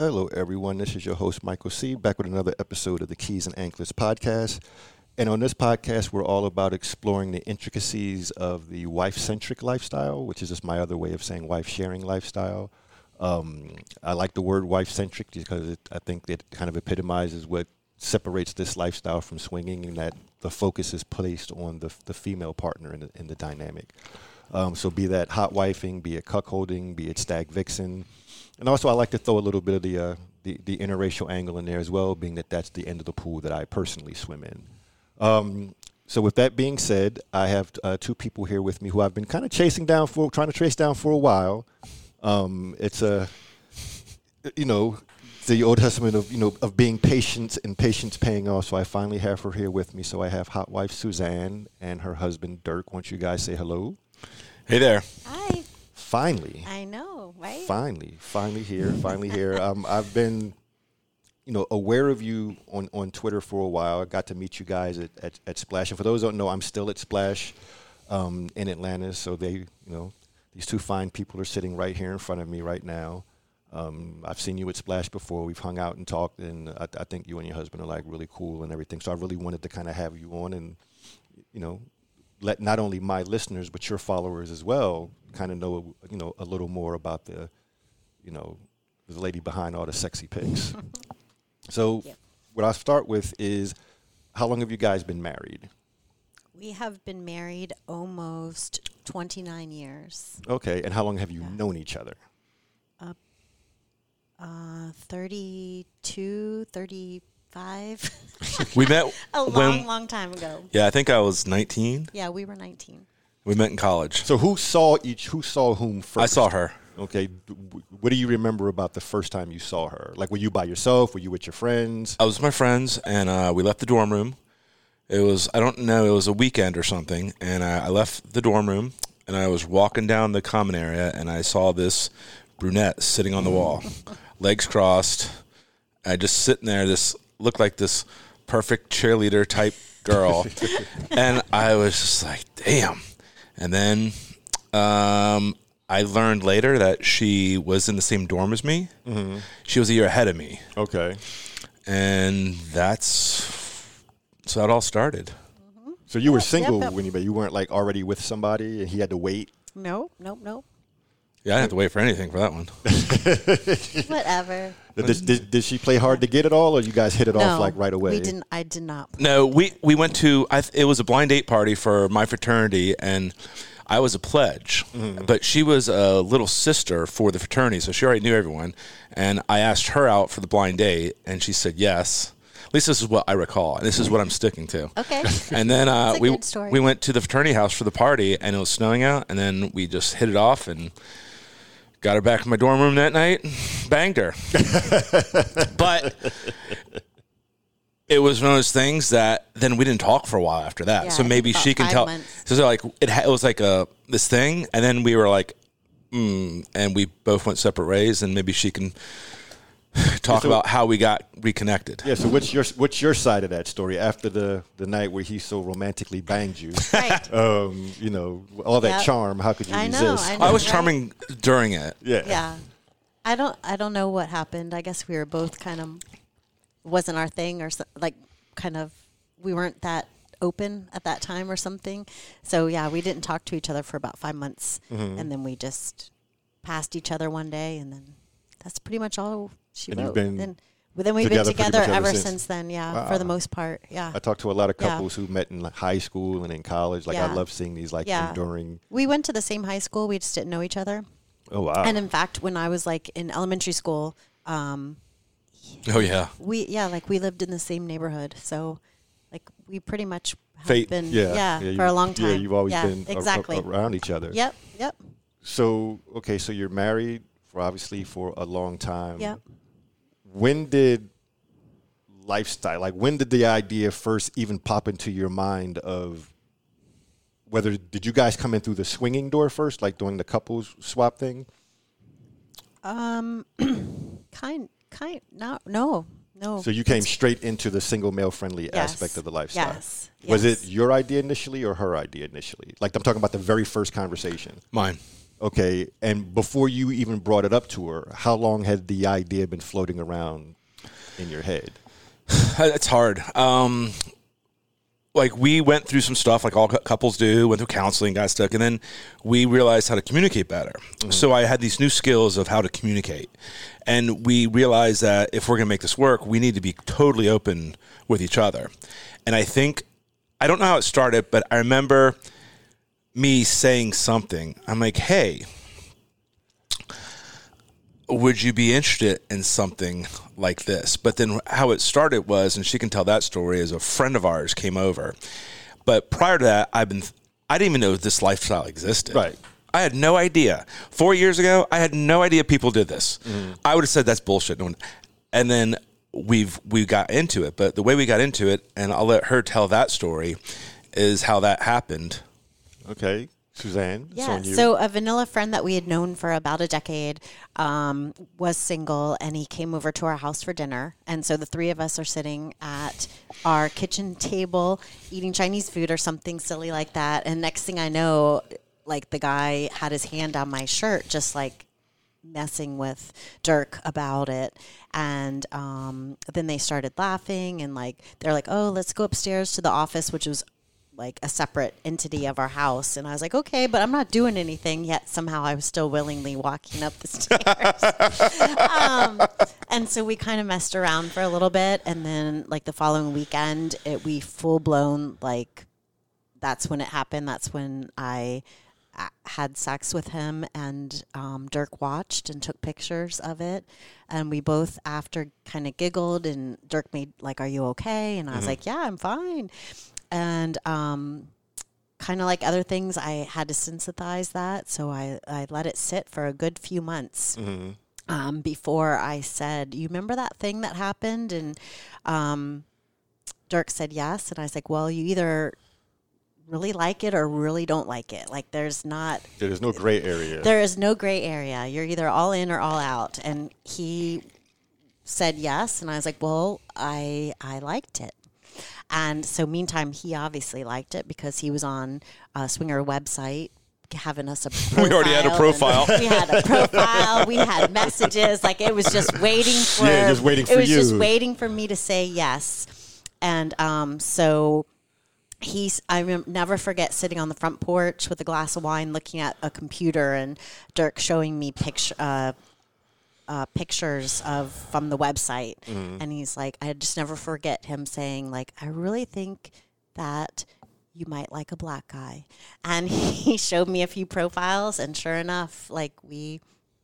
Hello, everyone. This is your host, Michael C., back with another episode of the Keys and Anklets podcast. And on this podcast, we're all about exploring the intricacies of the wife centric lifestyle, which is just my other way of saying wife sharing lifestyle. Um, I like the word wife centric because it, I think it kind of epitomizes what separates this lifestyle from swinging, and that the focus is placed on the, the female partner in the, in the dynamic. Um, so, be that hot wifing, be it cuckolding, be it stag vixen and also, I like to throw a little bit of the, uh, the, the interracial angle in there as well, being that that's the end of the pool that I personally swim in. Um, so, with that being said, I have uh, two people here with me who I've been kind of chasing down for, trying to trace down for a while. Um, it's a, you know, the Old Testament of you know of being patient and patience paying off. So I finally have her here with me. So I have hot wife Suzanne and her husband Dirk. Won't you guys say hello? Hey there. Hi. Finally. I know, right? Finally, finally here, finally here. Um, I've been, you know, aware of you on, on Twitter for a while. I got to meet you guys at, at, at Splash. And for those who don't know, I'm still at Splash um, in Atlanta. So they, you know, these two fine people are sitting right here in front of me right now. Um, I've seen you at Splash before. We've hung out and talked, and I, I think you and your husband are like really cool and everything. So I really wanted to kind of have you on and, you know, let not only my listeners but your followers as well kind of know you know a little more about the you know the lady behind all the sexy pics. so Yep. what I'll start with is how long have you guys been married? We have been married almost 29 years. Okay, and how long have you Yeah. known each other? Uh, 32, 35. We met A when long, long time ago. yeah, I think I was 19. Yeah, we were 19. We met in college. So who saw each? Who saw whom first? I saw her. Okay, what do you remember about the first time you saw her? Like, were you by yourself? Were you with your friends? I was with my friends, and uh, we left the dorm room. It was I don't know. It was a weekend or something, and I, I left the dorm room, and I was walking down the common area, and I saw this brunette sitting on the wall, legs crossed. I just sitting there. This looked like this perfect cheerleader type girl, and I was just like, damn. And then um, I learned later that she was in the same dorm as me. She was a year ahead of me Okay, and that's so it all started. so you were single yep, yep. when you met. You weren't like already with somebody, and he had to wait. Nope, nope, nope. Yeah, I didn't have to wait for anything for that one. Whatever. Did, did, did she play hard to get it all, or you guys hit it no, off like right away? We didn't. I did not. No, we we went to I, it was a blind date party for my fraternity, and I was a pledge, but she was a little sister for the fraternity, so she already knew everyone. And I asked her out for the blind date, and she said yes. At least this is what I recall, and this is what I'm sticking to. Okay. And then uh, That's a we good story. we went to the fraternity house for the party, and it was snowing out. And then we just hit it off and got her back in my dorm room that night, banged her. but it was one of those things that then we didn't talk for a while after that. Yeah, so maybe she can tell. months. So like it, it was like a this thing, and then we were like, mm, and we both went separate ways, and maybe she can. Talk so- about how we got reconnected. Yeah. So what's your what's your side of that story after the the night where he so romantically banged you? right. um, you know, all that Yep. charm. How could you I know, resist? I know. I was right? charming during it. Yeah. Yeah. I don't. I don't know what happened. I guess we were both kind of wasn't our thing, or so, like kind of we weren't that open at that time, or something. So yeah, we didn't talk to each other for about five months, Mm-hmm. and then we just passed each other one day, and then that's pretty much all she And wrote. been then, well, then we've together been together ever since. since. then. Yeah, Wow. for the most part. Yeah. I talked to a lot of Yeah. couples who met in like, high school and in college. Like I love seeing these like Yeah. enduring. we went to the same high school. We just didn't know each other. Oh wow! And in fact, when I was like in elementary school, um, Oh yeah. we yeah like we lived in the same neighborhood so like we pretty much have Fate. been yeah, yeah, you- for a long time Yeah, you've always Yeah, been a- a- exactly around each other. yep yep So okay, so you're married for obviously for a long time. yep When did lifestyle? Like, when did the idea first even pop into your mind of whether did you guys come in through the swinging door first, like doing the couples swap thing? Um, kind, kind, not, no, no. So you came straight into the single male friendly Yes. aspect of the lifestyle. Yes, Was yes. it your idea initially or her idea initially? Like I'm talking about the very first conversation. Mine. Okay, and before you even brought it up to her, how long had the idea been floating around in your head? It's hard. Um, like we went through some stuff, like all couples do, went through counseling, got stuck, and then we realized how to communicate better. So I had these new skills of how to communicate, and we realized that if we're going to make this work, we need to be totally open with each other. And I think I don't know how it started, but I remember me saying something. I'm like, "Hey, would you be interested in something like this? But then how it started was, and she can tell that story, is a friend of ours came over. But prior to that, I've been, I didn't even know this lifestyle existed. Right. I had no idea. Four years ago, I had no idea people did this. Mm-hmm. I would have said that's bullshit. And then we've we got into it, but the way we got into it, and I'll let her tell that story, is how that happened. Okay, Suzanne. Yeah. So a vanilla friend that we had known for about a decade um, was single, and he came over to our house for dinner. And so the three of us are sitting at our kitchen table eating Chinese food or something silly like that. And next thing I know, like the guy had his hand on my shirt, just like messing with Dirk about it. And um, then they started laughing and like they're like, "Oh, let's go upstairs to the office," which was like a separate entity of our house. And I was like, "Okay, but I'm not doing anything yet." Somehow I was still willingly walking up the stairs. um, and so we kind of messed around for a little bit, and then like the following weekend, it we full blown like that's when it happened. That's when I uh, had sex with him, and um, Dirk watched and took pictures of it. And we both, after, kind of giggled, and Dirk made like, "Are you okay?" And I was like, "Yeah, I'm fine." And um, kind of like other things, I had to synthesize that, so I I let it sit for a good few months. Um, before I said, "You remember that thing that happened?" and um, Dirk said yes, and I was like, "Well, you either really like it or really don't like it. Like there's not There's no gray area. there is no gray area. You're either all in or all out." And he said yes, and I was like, "Well, I I liked it." And so, meantime, he obviously liked it because he was on a swinger website having us a profile. We already had a profile. We had a profile. we had messages. Like it was just waiting for. Yeah, just waiting for It was just waiting for me to say yes. And um, so he's I rem- never forget sitting on the front porch with a glass of wine, looking at a computer, and Dirk showing me picture. Uh, uh, pictures of from the website, and he's like, I just never forget him saying like, I really think that you might like a black guy, and he showed me a few profiles, and sure enough, like we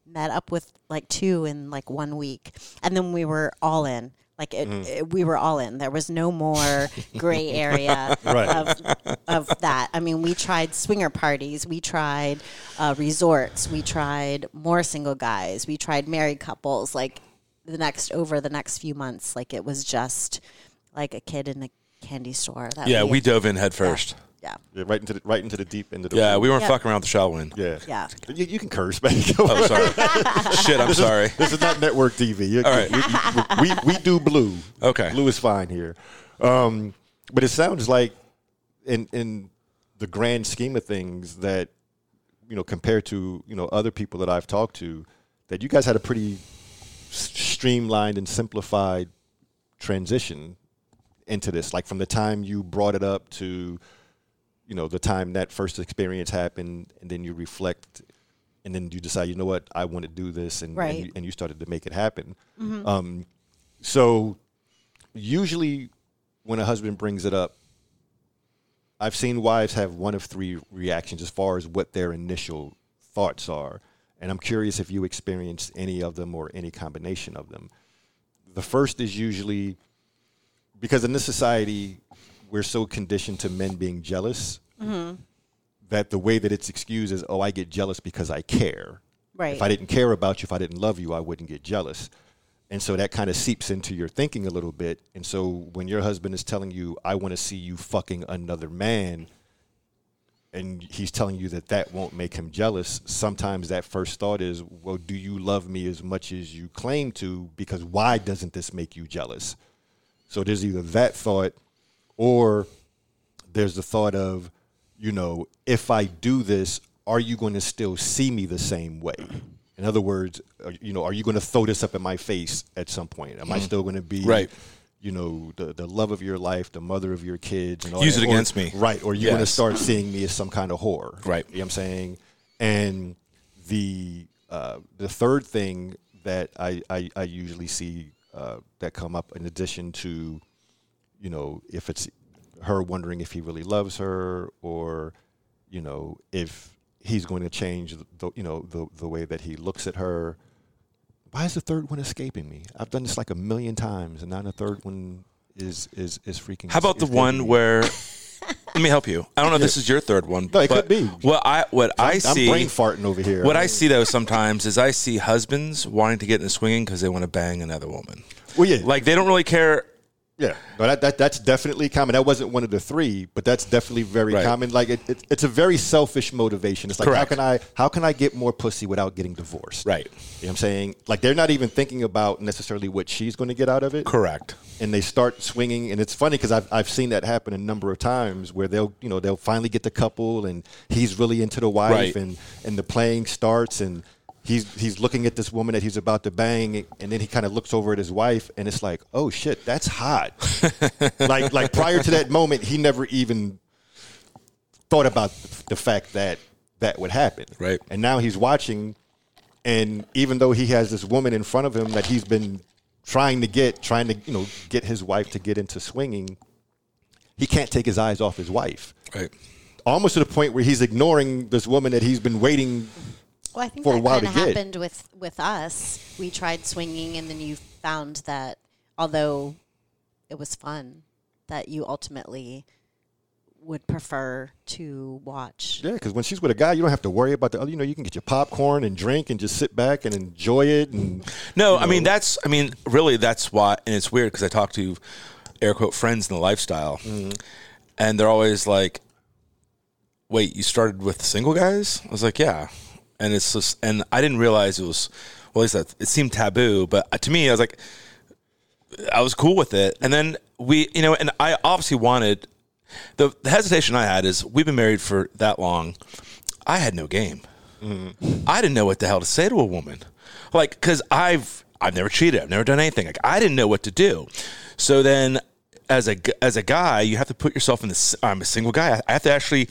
met up with like two in like one week, and then we were all in. Like it, it- we were all in. There was no more gray area Right. of of that. I mean, we tried swinger parties, we tried uh, resorts, we tried more single guys, we tried married couples. Like the next over the next few months, like it was just like a kid in a candy store. That Yeah, we had- dove in head first. Yeah, Yeah, right into the right into the deep end of the Yeah, pool. we weren't Yeah. fucking around with the shallow end. Yeah, Yeah. You, you can curse, man. Oh, sorry. Shit, I'm sorry. This is not network TV. You- All right. you- you- we we do blue. Okay. blue is fine here. Um, but it sounds like, in in the grand scheme of things, that you know, compared to you know other people that I've talked to, that you guys had a pretty s- streamlined and simplified transition into this. Like from the time you brought it up to, you know, the time that first experience happened, and then you reflect, and then you decide, you know what, I want to do this, and Right. and, you, and you started to make it happen. Um, so usually when a husband brings it up, I've seen wives have one of three reactions as far as what their initial thoughts are. And I'm curious if you experienced any of them or any combination of them. The first is usually because in this society, we're so conditioned to men being jealous mm-hmm. that the way that it's excused is, oh, I get jealous because I care. right. If I didn't care about you, if I didn't love you, I wouldn't get jealous. And so that kind of seeps into your thinking a little bit. And so when your husband is telling you, I want to see you fucking another man, and he's telling you that that won't make him jealous, sometimes that first thought is, well, do you love me as much as you claim to? Because why doesn't this make you jealous? So there's either that thought or there's the thought of, you know, if I do this, are you going to still see me the same way? In other words, you know, are you going to throw this up in my face at some point? Am I still going to be Right. You know, the the love of your life, the mother of your kids, and all Use that? it Or- against me. right? Or you're going to start seeing me as some kind of whore, Right. You know what I'm saying? And the uh, the third thing that I I, I usually see uh, that come up in addition to, you know, if it's her wondering if he really loves her, or you know, if he's going to change the you know the the way that he looks at her. Why is the third one escaping me? I've done this like a million times, and now the third one is is is freaking. How about the one me. where? let me help you. I don't know if this is your third one. No, it but could be. What I what I I'm see brain farting over here? What I see though sometimes is I see husbands wanting to get in the swinging because they want to bang another woman. Well, yeah, Like they don't really care. Yeah, no, that, that that's definitely common. That wasn't one of the three, but that's definitely very Right. common. Like it, it, it's a very selfish motivation. It's like Correct. how can I how can I get more pussy without getting divorced? Right. You know what I'm saying? Like they're not even thinking about necessarily what she's going to get out of it. Correct. And they start swinging, and it's funny because I've I've seen that happen a number of times where they'll you know they'll finally get the couple, and he's really into the wife, Right. and and the playing starts, and he's he's looking at this woman that he's about to bang, and then he kind of looks over at his wife, and it's like, oh shit, that's hot. like like prior to that moment, he never even thought about the fact that that would happen. Right. And now he's watching, and even though he has this woman in front of him that he's been trying to get, trying to you know get his wife to get into swinging, he can't take his eyes off his wife. Right. Almost to the point where he's ignoring this woman that he's been waiting. Well, I think for a while to get. happened with with us. We tried swinging, and then you found that although it was fun, that you ultimately would prefer to watch. Yeah, because when she's with a guy, you don't have to worry about the other. You know, you can get your popcorn and drink and just sit back and enjoy it. And No, you I mean that's. I mean, really, that's why. And it's weird because I talk to air quote friends in the lifestyle, Mm-hmm. and they're always like, "Wait, you started with single guys?" I was like, "Yeah," and it's just, and I didn't realize it was. Well, at least that it seemed taboo, but uh, to me, I was like, I was cool with it. And then we, you know, and I obviously wanted the, the hesitation I had is we've been married for that long. I had no game. Mm-hmm. I didn't know what the hell to say to a woman, like because I've I've never cheated, I've never done anything. Like I didn't know what to do. So then, as a as a guy, you have to put yourself in this. I'm a single guy. I have to actually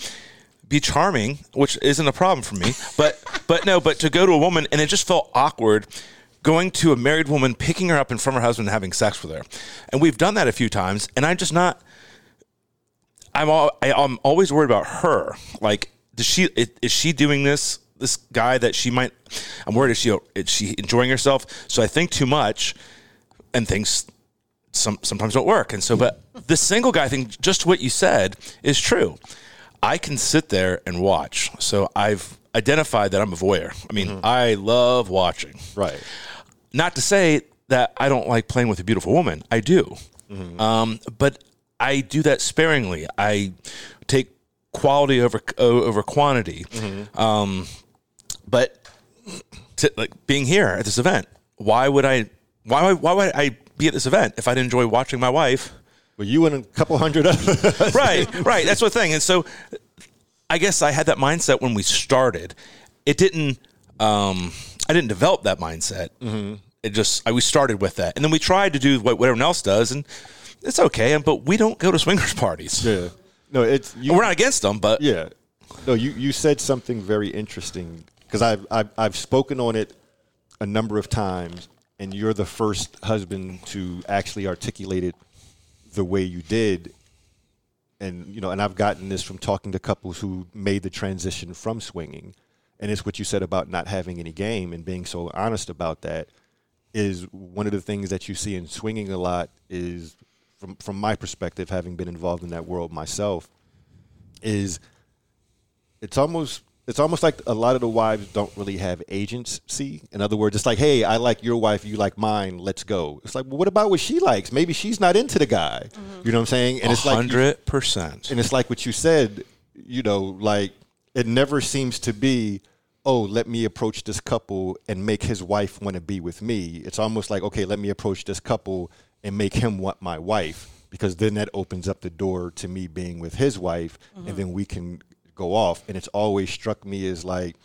be charming, which isn't a problem for me. But but no, but to go to a woman and it just felt awkward going to a married woman, picking her up in front of her husband and having sex with her. And we've done that a few times, and I'm just not I'm all, I, I'm always worried about her. Like, does she is, is she doing this? This guy that she might. I'm worried is she is she enjoying herself? So I think too much, and things some sometimes don't work. And so, but the single guy thing, just what you said, is true. I can sit there and watch. So I've identified that I'm a voyeur. I mean, I love watching. right, Not to say that I don't like playing with a beautiful woman. I do. Um, but I do that sparingly. I take quality over over quantity. Um, but to, like being here at this event, why would I? Why why would I be at this event if I didn't enjoy watching my wife? Well, you and a couple hundred others. right, right. That's the thing. And so, I guess I had that mindset when we started. It didn't. Um, I didn't develop that mindset. Mm-hmm. It just I, we started with that, and then we tried to do what, what everyone else does, and it's okay. But we don't go to swingers parties. Yeah, no, it's you, We're not against them, but Yeah. No, you, you said something very interesting because I've, I've, I've spoken on it a number of times, and you're the first husband to actually articulate it the way you did. And, you know, and I've gotten this from talking to couples who made the transition from swinging. And it's what you said about not having any game and being so honest about that is one of the things that you see in swinging a lot is from from my perspective having been involved in that world myself is it's almost it's almost like a lot of the wives don't really have agency. In other words, it's like, hey, I like your wife, you like mine, let's go. It's like, well, what about what she likes? Maybe she's not into the guy. Mm-hmm. You know what I'm saying? And it's like, hundred percent. and it's like what you said, you know, like it never seems to be, oh, let me approach this couple and make his wife want to be with me. It's almost like, okay, let me approach this couple and make him want my wife because then that opens up the door to me being with his wife and mm-hmm. then we can go off. And it's always struck me as like,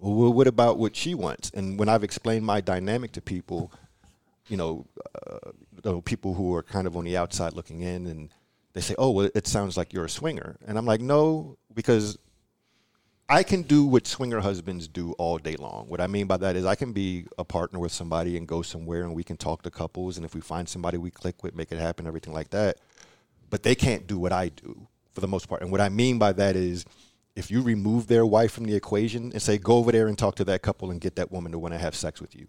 well, what about what she wants? And when I've explained my dynamic to people, you know, uh, people who are kind of on the outside looking in, and they say, "Oh, well, it sounds like you're a swinger," and I'm like, "No," because I can do what swinger husbands do all day long. What I mean by that is I can be a partner with somebody and go somewhere, and we can talk to couples, and if we find somebody we click with, make it happen, everything like that. But they can't do what I do for the most part. And what I mean by that is if you remove their wife from the equation and say, go over there and talk to that couple and get that woman to want to have sex with you,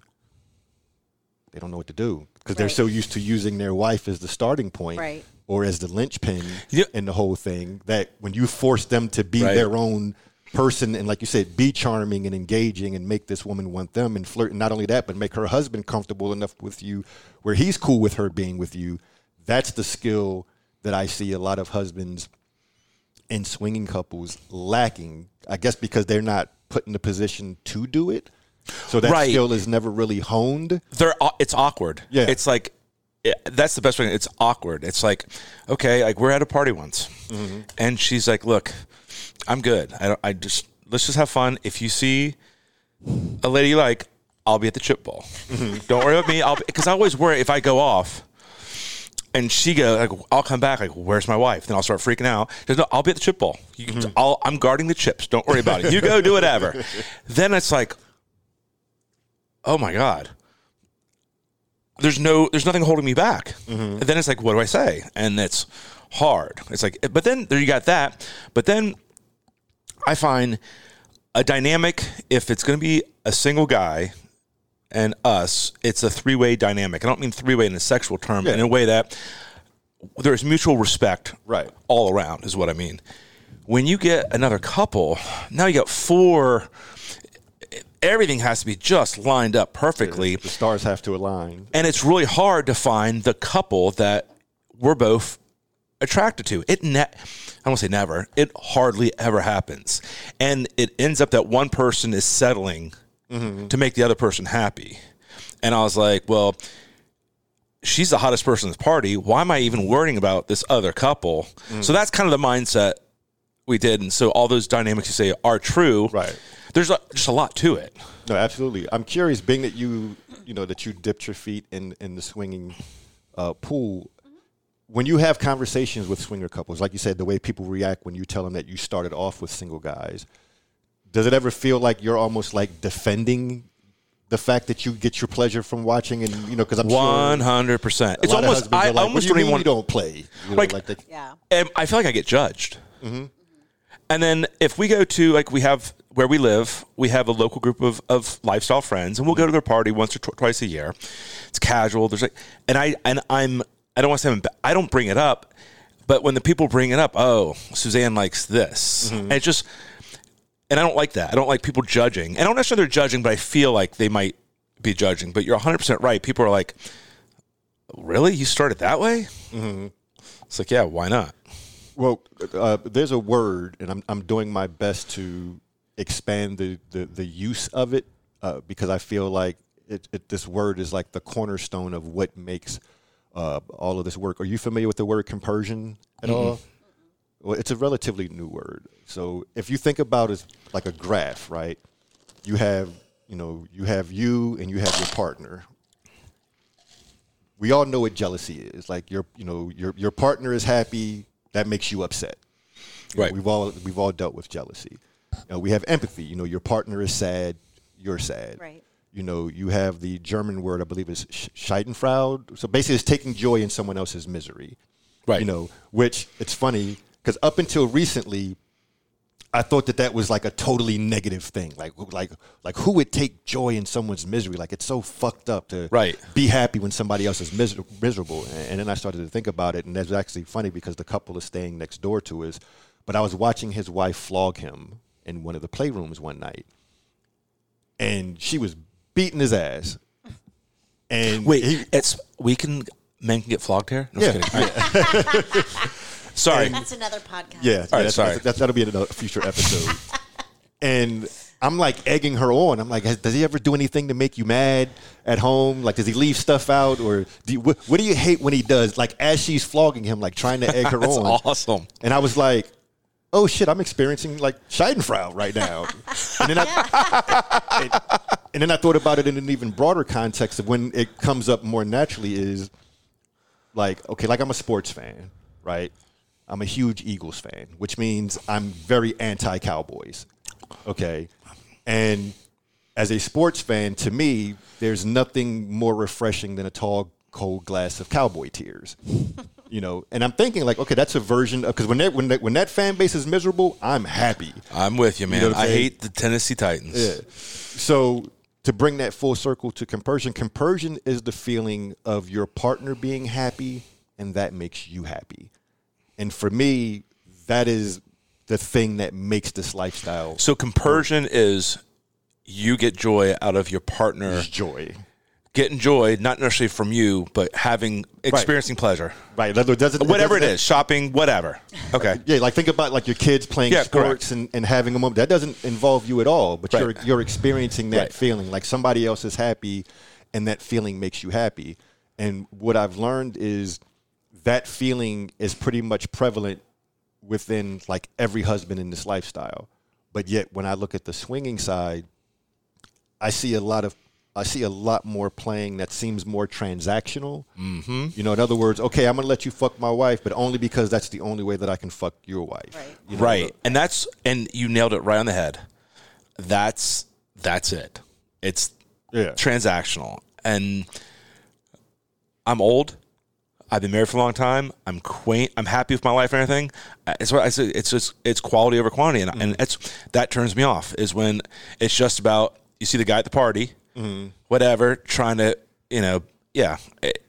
they don't know what to do because they're so used to using their wife as the starting point Right. or as the linchpin Yeah. in the whole thing that when you force them to be Right. their own person and like you said be charming and engaging and make this woman want them and flirt and not only that but make her husband comfortable enough with you where he's cool with her being with you that's the skill that i see a lot of husbands in swinging couples lacking i guess because they're not put in the position to do it so that Right. skill is never really honed They're it's awkward. Yeah. it's like that's the best way. It's awkward. It's like okay, like we're at a party once, Mm-hmm. and she's like, "Look, I'm good. I don't. I just let's just have fun. If you see a lady you like, I'll be at the chip ball. Mm-hmm. Don't worry about me. I'll because I always worry if I go off." And she goes, like, I'll come back like, where's my wife? Then I'll start freaking out. She goes, no, I'll be at the chip ball. You, Mm-hmm. I'll, I'm guarding the chips. Don't worry about it. You go do whatever. then it's like, oh my god, there's no, there's nothing holding me back. And then it's like, what do I say? And it's hard. It's like, but then there you got that. But then I find a dynamic if it's going to be a single guy and us, it's a three way dynamic. I don't mean three way in a sexual term, Yeah. in a way that there's mutual respect Right. all around, is what I mean. When you get another couple, now you got four. Everything has to be just lined up perfectly, the stars have to align and it's really hard to find the couple that we're both attracted to. It ne- I won't say never. It hardly ever happens, and it ends up that one person is settling to make the other person happy. And I was like, well, she's the hottest person at the party. Why am I even worrying about this other couple? So that's kind of the mindset we did. And so all those dynamics you say are true. Right. There's a, just a lot to it. No, absolutely. I'm curious, being that you, you know, that you dipped your feet in in the swinging uh, pool. When you have conversations with swinger couples, like you said, the way people react when you tell them that you started off with single guys, does it ever feel like you're almost like defending the fact that you get your pleasure from watching? And you know, because I'm One sure hundred percent. a It's lot of almost. husbands I are like, almost do don't even mean you want. don't play. You know, Like- like they, Yeah. And I feel like I get judged. Mm-hmm. And then if we go to like we have where we live, we have a local group of, of lifestyle friends, and we'll go to their party once or tw- twice a year. It's casual. There's like, and I and I'm I don't want to say I'm, I don't bring it up, but when the people bring it up, oh, Suzanne likes this, mm-hmm. and it's just, and I don't like that. I don't like people judging. And I don't necessarily they're judging, but I feel like they might be judging. But you're 100 percent right. People are like, really, you started that way? It's like, yeah, why not? Well, uh, there's a word, and I'm I'm doing my best to expand the the, the use of it uh, because I feel like it, it, this word is like the cornerstone of what makes uh, all of this work. Are you familiar with the word compersion at all? Well, it's a relatively new word. So if you think about it like a graph, right? You have you know you have you and you have your partner. We all know what jealousy is. Like your you know your your partner is happy, that makes you upset. You know, Right. we've all we've all dealt with jealousy. You know, we have empathy. You know, your partner is sad, you're sad. Right. You know, you have the German word I believe is Sch- Schadenfreude. So basically, it's taking joy in someone else's misery. Right. You know, which it's funny because up until recently, I thought that that was like a totally negative thing. Like, like, like who would take joy in someone's misery? Like, it's so fucked up to Right. be happy when somebody else is miser- miserable. And, and then I started to think about it, and that's actually funny because the couple is staying next door to us. But I was watching his wife flog him, in one of the playrooms one night, and she was beating his ass. And Wait, he- it's we can men can get flogged here. No, yeah, just kidding. yeah, Sorry. That's another podcast. yeah, right, that's, sorry. that's- that's- that'll be in a future episode. and I'm like egging her on. I'm like, does he ever do anything to make you mad at home? Like, does he leave stuff out, or do you, what, what do you hate when he does? Like, as she's flogging him, like trying to egg her That's on. awesome. And I was like, oh shit, I'm experiencing like Schadenfreude right now. and, then I, and, and then I thought about it in an even broader context of when it comes up more naturally is like, okay, like I'm a sports fan, right? I'm a huge Eagles fan, which means I'm very anti Cowboys. Okay. And as a sports fan, to me, there's nothing more refreshing than a tall, cold glass of cowboy tears. you know, and I'm thinking like, okay, that's a version of because when that when that when that fan base is miserable, I'm happy. I'm with you, man. know I'm I saying? hate the Tennessee Titans. Yeah. So to bring that full circle to compersion, compersion is the feeling of your partner being happy, and that makes you happy. And for me, that is the thing that makes this lifestyle So compersion is you get joy out of your partner joy. getting joy, not necessarily from you, but having experiencing pleasure. Right. It doesn't, Whatever it doesn't- is, shopping, whatever. Okay. Yeah, like think about like your kids playing Yeah, sports and, and having a moment. That doesn't involve you at all, but Right. you're you're experiencing that Right. feeling. Like somebody else is happy and that feeling makes you happy. And what I've learned is that feeling is pretty much prevalent within like every husband in this lifestyle. But yet when I look at the swinging side, I see a lot of I see a lot more playing that seems more transactional. Mm-hmm. You know, in other words, okay, I'm gonna let you fuck my wife, but only because that's the only way that I can fuck your wife. Right. You know, right. And that's and you nailed it right on the head. That's that's it. It's Yeah. transactional. And I'm old. I've been married for a long time. I'm quaint. I'm happy with my life and everything. It's what I say. It's just it's quality over quantity, and, and mm. it's that turns me off. Is when it's just about you see the guy at the party, mm-hmm. whatever, trying to you know, yeah. It,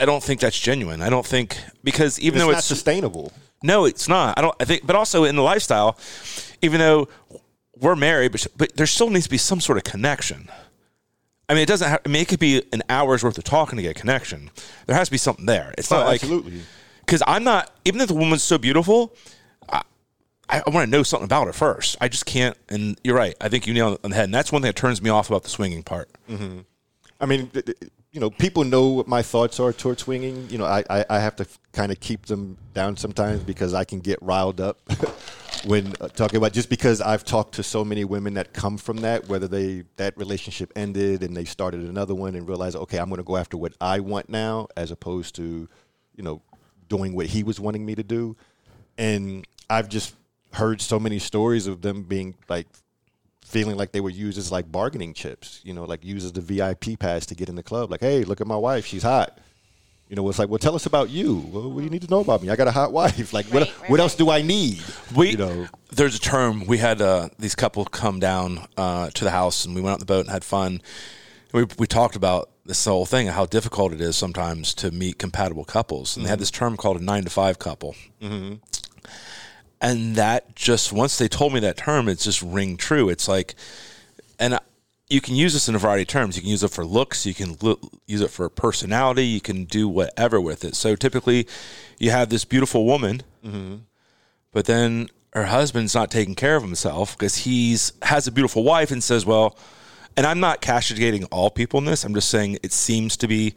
I don't think that's genuine. I don't think because even it's though not it's sustainable. no, it's not. I don't. I think, but also in the lifestyle, even though we're married, but but there still needs to be some sort of connection. I mean, it doesn't. Have, I mean, it could be an hour's worth of talking to get a connection. There has to be something there. It's Oh, not like absolutely. because I'm not. Even if the woman's so beautiful, I, I want to know something about her first. I just can't. And you're right. I think you nailed it on the head. And that's one thing that turns me off about the swinging part. Mm-hmm. I mean, you know, people know what my thoughts are towards swinging. You know, I, I, I have to kind of keep them down sometimes because I can get riled up when uh, talking about just because I've talked to so many women that come from that, whether they that relationship ended and they started another one and realized, okay, I'm going to go after what I want now as opposed to, you know, doing what he was wanting me to do. And I've just heard so many stories of them being like feeling like they were used as like bargaining chips, you know, like used as the VIP pass to get in the club. Like, hey, look at my wife, she's hot. You know, it's like, well, tell us about you. Well, what do you need to know about me? I got a hot wife. Like, what, Right, right, what else do I need? We you know, there's a term we had uh, these couple come down uh, to the house and we went out on the boat and had fun. We we talked about this whole thing how difficult it is sometimes to meet compatible couples, and they had this term called a nine to five couple. And that just once they told me that term, it's just ring true. It's like, and I, you can use this in a variety of terms. You can use it for looks. You can lo- use it for personality. You can do whatever with it. So typically, you have this beautiful woman mm-hmm. but then her husband's not taking care of himself because he's has a beautiful wife and says, "Well," and I'm not castigating all people in this. I'm just saying it seems to be,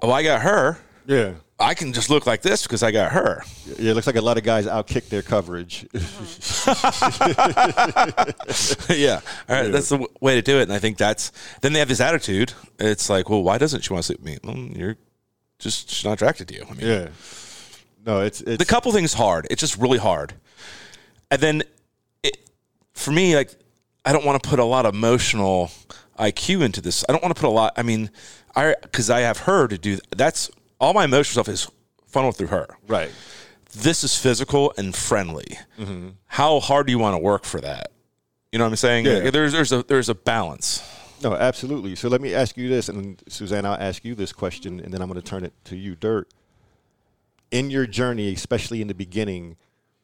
"Oh, I got her. yeah. I can just look like this because I got her." Yeah, it looks like a lot of guys outkick their coverage. yeah, all right, that's the w- way to do it. And I think that's then they have this attitude. It's like, well, why doesn't she want to sleep with me? Well, you're just she's not attracted to you. I mean, yeah. No, it's it's the couple thing's hard. It's just really hard. And then, it, for me, like I don't want to put a lot of emotional IQ into this. I don't want to put a lot. I mean, I because I have her to do. That's all my emotional stuff is funneled through her. right. This is physical and friendly. Mm-hmm. How hard do you want to work for that? You know what I'm saying? Yeah. There's there's a there's a balance. No, absolutely. So let me ask you this, and Suzanne, I'll ask you this question, and then I'm going to turn it to you, Dirk. In your journey, especially in the beginning,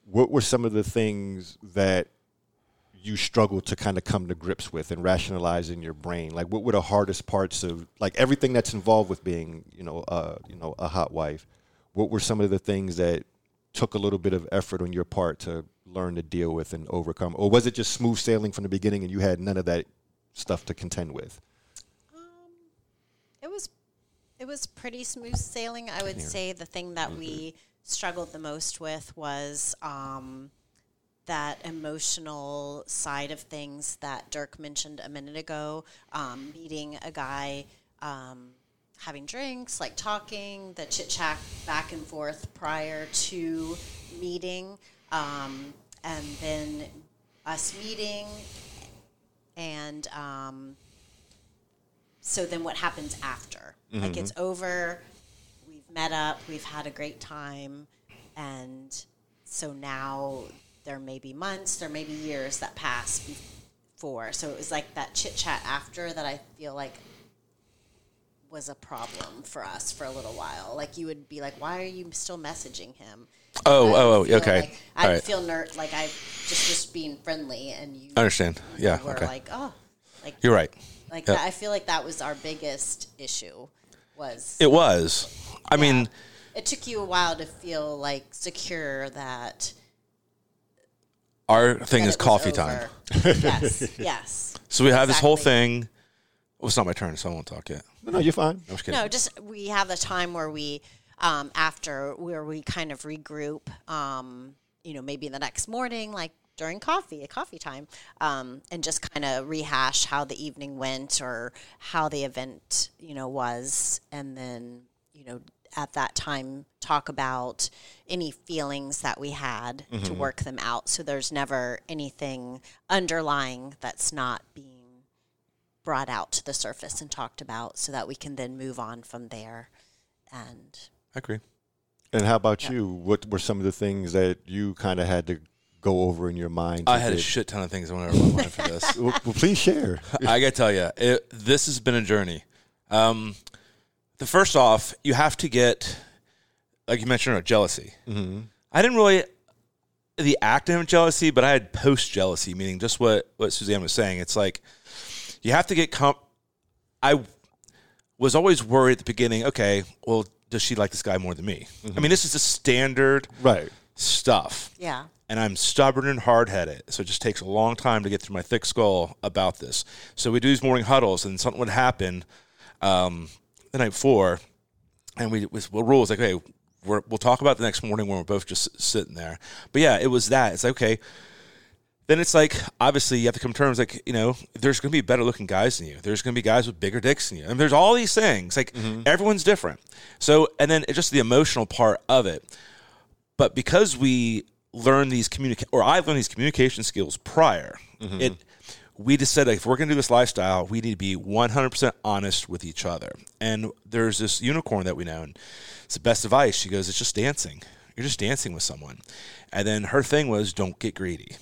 what were some of the things that you struggle to kind of come to grips with and rationalize in your brain? Like, what were the hardest parts of like everything that's involved with being, you know, uh, you know, a hot wife? What were some of the things that took a little bit of effort on your part to learn to deal with and overcome, or was it just smooth sailing from the beginning and you had none of that stuff to contend with? It was it was pretty smooth sailing. I would say the thing that we struggled the most with was um, that emotional side of things that Dirk mentioned a minute ago. Um, meeting a guy, um, having drinks, like talking, the chit chat back and forth prior to meeting, um, and then us meeting, and um, so then what happens after? Like it's over, we've met up, we've had a great time, and so now there may be months, there may be years that pass before. So it was like that chit chat after that I feel like was a problem for us for a little while. Like you would be like, "Why are you still messaging him?" Oh, oh I oh, oh, okay. Like, I'd right. feel nerd like I just just being friendly, and you I understand. Yeah. were Okay. like, "Oh, like You're right. like Yeah. that, I feel like that was our biggest issue. Was It was. I mean, it took you a while to feel like secure that our thing is coffee time. yes, yes. So we have this whole Exactly. thing. Well, it's not my turn, so I won't talk yet. No, no, you're fine. I'm just kidding. No, just we have the time where we, um, after where we kind of regroup. Um, you know, maybe the next morning, like during coffee, a coffee time, um, and just kind of rehash how the evening went or how the event, you know, was, and then you know at that time talk about any feelings that we had to work them out. So there's never anything underlying that's not being brought out to the surface and talked about so that we can then move on from there and I agree. And how about you? What were some of the things that you kind of had to go over in your mind? I had a shit ton of things I wanted to run for this. well, well, please share. I gotta tell you, it, this has been a journey. Um, the first off, you have to get, like you mentioned, earlier, jealousy. I didn't really the active of jealousy, but I had post jealousy, meaning just what what Suzanne was saying. It's like you have to get comp. I was always worried at the beginning. Okay, well, does she like this guy more than me? I mean, this is the standard Right. stuff yeah and I'm stubborn and hard headed. So it just takes a long time to get through my thick skull about this. So we do these morning huddles, and something would happen um, the night before, and we with well, rules like, okay, we're, we'll talk about the next morning when we're both just sitting there. But yeah, it was that. It's like, okay. Then it's like obviously you have to come to terms like you know there's going to be better looking guys than you. There's going to be guys with bigger dicks than you. and there's all these things like mm-hmm. everyone's different. So and then it's just the emotional part of it but because we learn these communicate or I learned these communication skills prior, mm-hmm. it we just said like, if we're going to do this lifestyle, we need to be 100% honest with each other. And there's this unicorn that we know, and it's the best advice. She goes, "It's just dancing. You're just dancing with someone." And then her thing was, "Don't get greedy."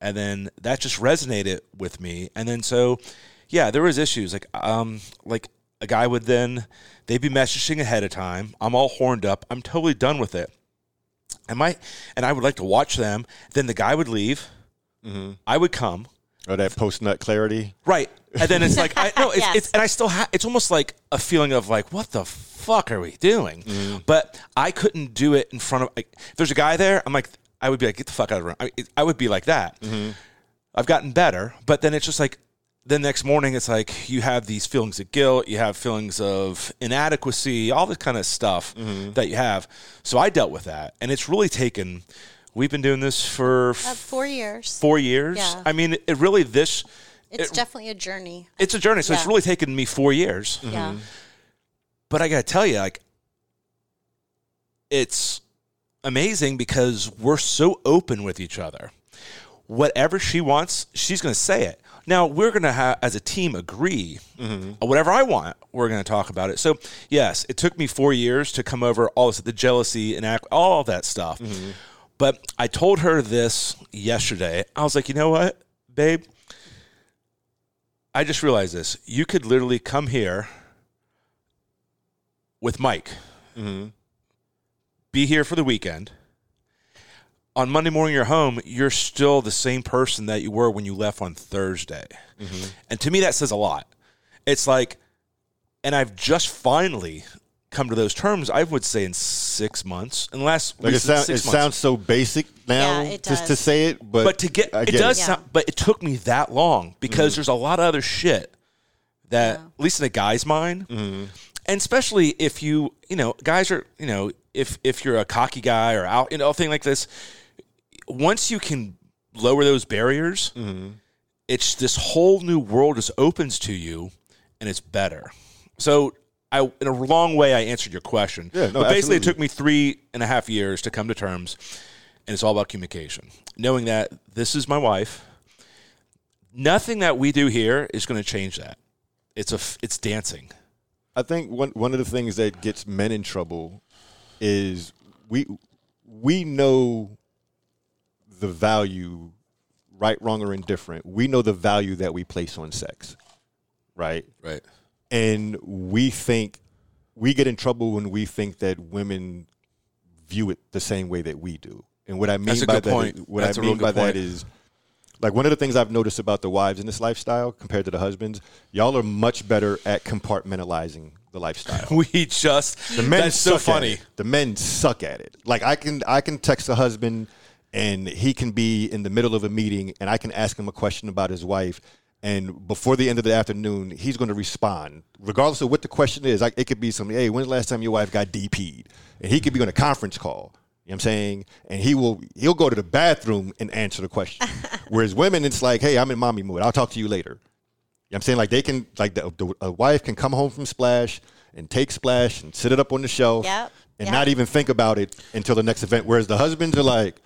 And then that just resonated with me. And then so, yeah, there was issues like um like a guy would then they'd be messaging ahead of time. I'm all horned up. I'm totally done with it. And my and I would like to watch them. Then the guy would leave. Mm-hmm. I would come. Or that post nut clarity. Right. And then it's like I no, it's, Yes. it's and I still have it's almost like a feeling of like what the fuck are we doing? Mm. But I couldn't do it in front of like if there's a guy there, I'm like I would be like get the fuck out of the room. I, I would be like that. Mm-hmm. I've gotten better, but then it's just like the next morning it's like you have these feelings of guilt, you have feelings of inadequacy, all this kind of stuff mm-hmm. that you have. So I dealt with that and it's really taken we've been doing this for uh, four years four years. Yeah. I mean, it really this it's it- definitely a journey it's a journey. So it's really taken me four years. yeah mm-hmm. But I got to tell you, like, it's amazing because we're so open with each other. Whatever she wants, she's going to say it. Now we're going to have, as a team, agree. Mm-hmm. Whatever I want, we're going to talk about it. So yes, it took me four years to come over all this, the jealousy and act, all that stuff. Mm-hmm. But I told her this yesterday. I was like, you know what, babe? I just realized this. You could literally come here with Mike, mm-hmm. be here for the weekend. on Monday morning you're home, you're still the same person that you were when you left on Thursday. Mm-hmm. And to me, that says a lot. It's like, and I've just finally come to those terms. I would say in six months, unless Like it, sound, it months. sounds so basic now Yeah, just to say it, but but to get I it does Yeah. sound but it took me that long because Mm-hmm. there's a lot of other shit that Yeah. at least in a guy's mind Mm-hmm. and especially if you you know guys are you know if if you're a cocky guy or out you know a thing like this once you can lower those barriers Mm-hmm. it's this whole new world just opens to you and it's better so I, in a long way, I answered your question. Yeah, no, but basically, it took me three and a half years to come to terms, and it's all about communication. Knowing that this is my wife, nothing that we do here is going to change that. It's a, it's dancing. I think one one of the things that gets men in trouble is we we know the value, right, wrong, or indifferent. We know the value that we place on sex, right? Right. And we think we get in trouble when we think that women view it the same way that we do. And what I mean by that, point. what That's I mean by point. that is like one of the things I've noticed about the wives in this lifestyle compared to the husbands, y'all are much better at compartmentalizing the lifestyle. We just The men that's so funny. The men suck at it. Like I can I can text a husband and he can be in the middle of a meeting and I can ask him a question about his wife and before the end of the afternoon he's going to respond regardless of what the question is. Like it could be something, "Hey, when's the last time your wife got DP'd?" And he could be on a conference call. You know what I'm saying? And he will he'll go to the bathroom and answer the question. Whereas women it's like, "Hey, I'm in mommy mood. I'll talk to you later." You know what I'm saying? Like they can, like the, the, a wife can come home from Splash and take Splash and sit it up on the shelf Yep, and yep. not even think about it until the next event. Whereas the husbands are like,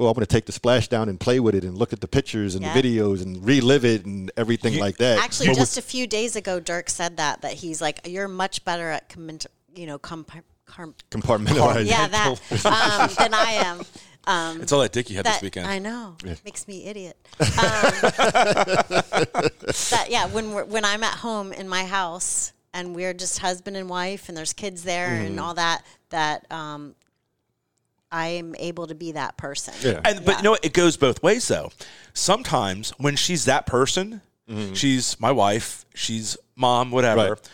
well, I'm going to take the Splash down and play with it and look at the pictures and Yeah. the videos and relive it and everything like that. Actually, But just a few days ago, Dirk said that that he's like, you're much better at comment, you know, comp- com- compartmentalizing. yeah, that um, than I am. Um, It's all that dick you had that this weekend. I know makes me idiot. Um, that yeah, when we're, when I'm at home in my house and we're just husband and wife and there's kids there Mm-hmm. and all that, that um, I am able to be that person. Yeah. And but Yeah. you know? It goes both ways though. Sometimes when she's that person, she's my wife, she's mom, whatever. Mm-hmm. Right.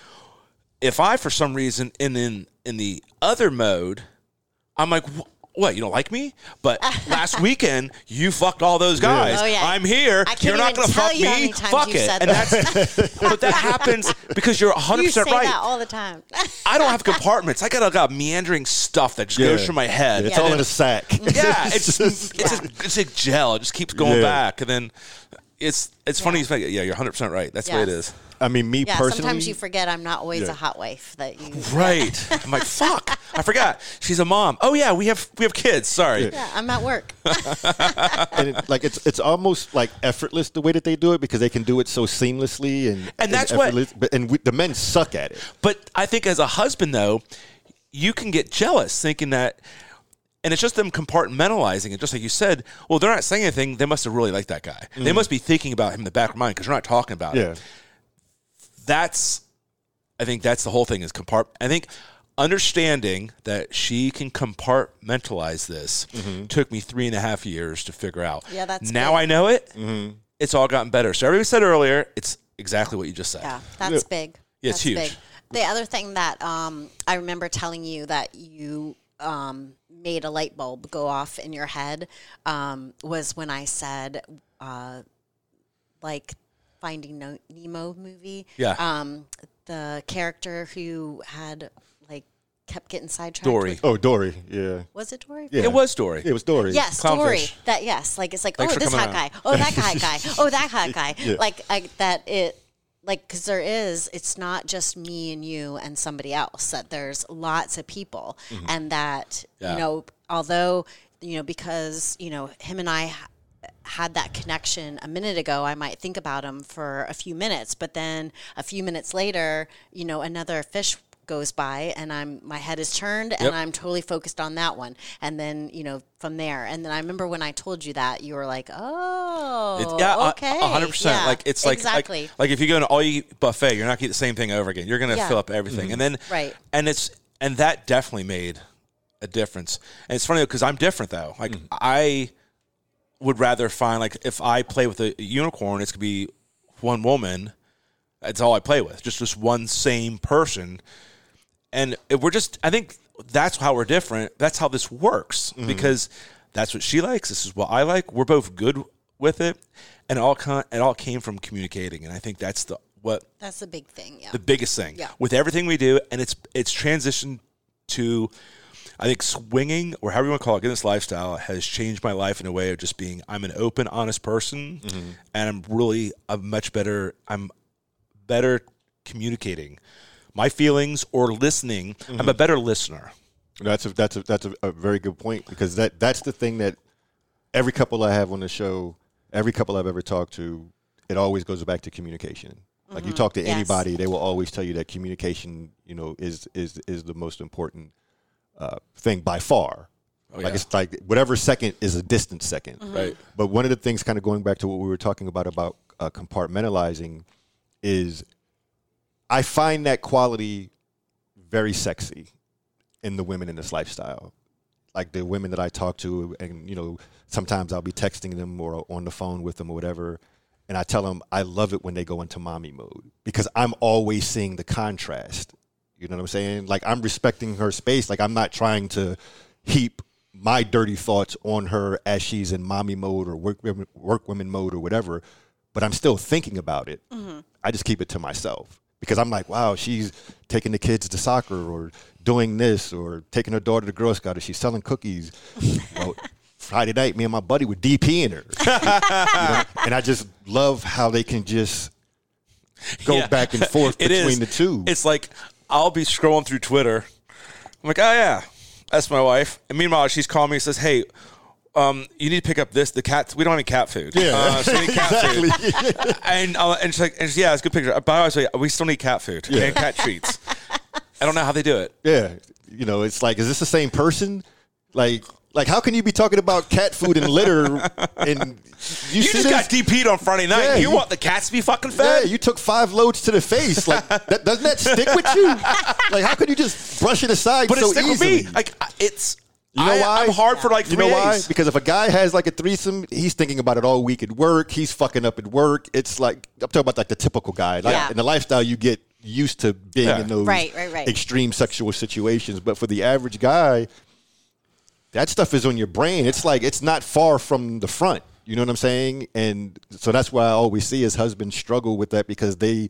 If I for some reason in in in the other mode, I'm like. "Wh- What you don't like me? But last weekend you fucked all those guys. Oh, yeah. I'm here. I can't You're not gonna tell fuck you how me. many times Fuck you've it. said And that's but that happens because you're 100 You say percent right. that all the time. I don't have compartments. I got a got meandering stuff that just goes through my head. It's Yeah. all in a sack. Yeah, it's it's Yeah. a, it's a gel. It just keeps going Yeah. back, and then it's it's funny. Yeah. Yeah, you're 100 percent right. That's the way it Yeah. is. I mean, me yeah, personally. sometimes you forget I'm not always Yeah. a hot wife. That you Right. I'm like, fuck. I forgot. She's a mom. Oh yeah, we have we have kids. Sorry. Yeah, I'm at work. and it, like it's it's almost like effortless the way that they do it because they can do it so seamlessly and And that's what- But, and we, the men suck at it. But I think as a husband though, you can get jealous thinking that. And it's just them compartmentalizing it, just like you said. Well, they're not saying anything. They must have really liked that guy. They must be thinking about him in the back of their mind because they're not talking about it. That's I think that's the whole thing is compart I think understanding that she can compartmentalize this took me three and a half years to figure out. Yeah, that's now good. I know it. It's all gotten better. So everybody said earlier, it's exactly what you just said. Yeah, that's big. Yeah, it's that's huge. Big. The other thing that um, I remember telling you that you um, made a light bulb go off in your head um, was when I said, uh, like, Finding Nemo movie. Yeah. Um, the character who had like kept getting sidetracked. Dory. with- Oh, Dory. Yeah. was it Dory? Yeah. It was Dory. It was Dory. Yes, story. Clownfish. That yes, like it's like Thanks oh this hot on. guy, oh that hot guy, oh that hot guy. Yeah. Like I, that it like because there is it's not just me and you and somebody else that there's lots of people and that Mm-hmm. Yeah. you know although you know because you know him and I. Had that connection a minute ago, I might think about him for a few minutes, but then a few minutes later, you know, another fish goes by and I'm my head is turned and Yep. I'm totally focused on that one. And then, you know, from there. And then I remember when I told you that, you were like, Oh It's, yeah, uh, okay. a hundred percent. Like it's like, exactly. like like if you go to all you buffet, you're not gonna eat the same thing over again. You're gonna Yeah. fill up everything, mm-hmm. and then Right. and it's and that definitely made a difference. And it's funny because I'm different though. Like mm-hmm. I would rather find like if I play with a unicorn, it's gonna be one woman. That's all I play with, just just one same person. And if we're just, I think that's how we're different. That's how this works mm-hmm. because that's what she likes. This is what I like. We're both good with it, and it all con- it all came from communicating. And I think that's the what That's the big thing. Yeah. the biggest thing Yeah. with everything we do, and it's it's transitioned to. I think swinging, or however you want to call it, in this lifestyle has changed my life in a way of just being. I'm an open, honest person, mm-hmm. and I'm really a much better. I'm better communicating my feelings or listening. I'm a better listener. That's a, that's a, that's a, a very good point because that that's the thing that every couple I have on the show, every couple I've ever talked to, it always goes back to communication. Like you talk to Yes. anybody, they will always tell you that communication, you know, is is is the most important uh, thing by far. like yeah. it's like whatever second is a distant 2nd Right. But one of the things, kind of going back to what we were talking about about uh, compartmentalizing, is I find that quality very sexy in the women in this lifestyle. Like the women that I talk to, and you know, sometimes I'll be texting them or on the phone with them or whatever, and I tell them I love it when they go into mommy mode because I'm always seeing the contrast. You know what I'm saying? Like I'm respecting her space. Like I'm not trying to heap my dirty thoughts on her as she's in mommy mode or work women, work women mode or whatever, but I'm still thinking about it. Mm-hmm. I just keep it to myself because I'm like, wow, she's taking the kids to soccer or doing this or taking her daughter to Girl Scout or she's selling cookies. well, Friday night, me and my buddy were DPing her. You know? And I just love how they can just go Yeah. back and forth It between is. the two. It's like I'll be scrolling through Twitter. I'm like, oh yeah, that's my wife. And meanwhile, she's calling me and says, hey. Um, you need to pick up this. The cat. We don't have any cat food. Yeah. uh, so we need cat food. and uh, and she's like, and she's, yeah, it's a good picture. But I was we still need cat food Yeah. and cat treats. I don't know how they do it. Yeah, you know, it's like, is this the same person? Like, like how can you be talking about cat food and litter and you, You just this? got DP'd on Friday night. Yeah, you, you- want the cats to be fucking fat? Yeah, you took five loads to the face. Like, that, doesn't that stick with you? Like, how could you just brush it aside but so stick easily? with me. Like it's. You know I, why? I'm hard for like You three know why? days. Because if a guy has like a threesome, he's thinking about it all week at work. He's fucking up at work. It's like I'm talking about like the typical guy. Like Yeah. in the lifestyle, you get used to being Yeah. in those Right, right, right. extreme sexual situations. But for the average guy, that stuff is on your brain. It's like it's not far from the front. You know what I'm saying? And so that's why I always see his husbands struggle with that because they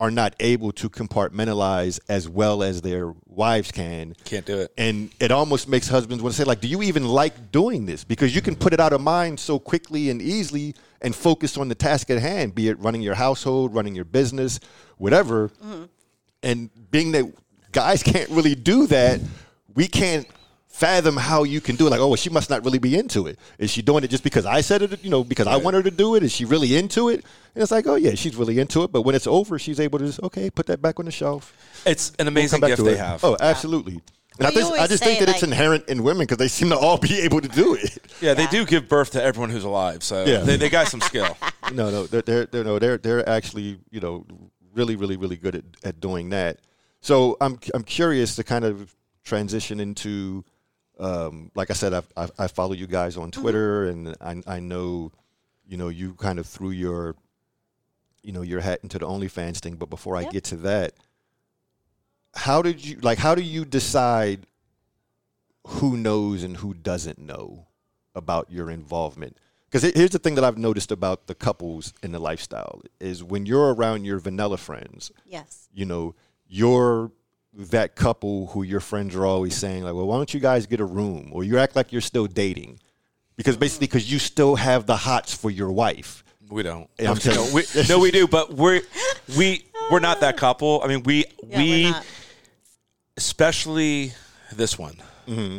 are not able to compartmentalize as well as their wives can. Can't do it. And it almost makes husbands want to say, like, do you even like doing this? Because you can mm-hmm. put it out of mind so quickly and easily and focus on the task at hand, be it running your household, running your business, whatever. Mm-hmm. And being that guys can't really do that, we can't fathom how you can do it. Like, oh, well, she must not really be into it. Is she doing it just because I said it, you know, because I want her to do it? Is she really into it? And it's like, oh, yeah, she's really into it. But when it's over, she's able to just, okay, put that back on the shelf. It's an We'll amazing come gift to they it. have. Oh, absolutely. And I, Well, you just, I just think say, that it's inherent in women because they seem to all be able to do it. Yeah, they Yeah. do give birth to everyone who's alive, so Yeah. they, they got some skill. no, no, they're they're they're, no, they're they're actually you know really really really good at, at doing that. So I'm I'm curious to kind of transition into, um, like I said, I, I I follow you guys on Twitter, and I I know, you know, you kind of threw your, you know, your hat into the OnlyFans thing. But before I get to that, how did you like? How do you decide who knows and who doesn't know about your involvement? Because here's the thing that I've noticed about the couples in the lifestyle is when you're around your vanilla friends, Yes. you know, you're that couple who your friends are always saying like, well, why don't you guys get a room? Or you act like you're still dating. Because basically, because you still have the hots for your wife. We don't. Yeah, I'm no, telling- we, no, we do, but we're we we're not that couple. I mean, we Yeah, we especially this one. Mm-hmm.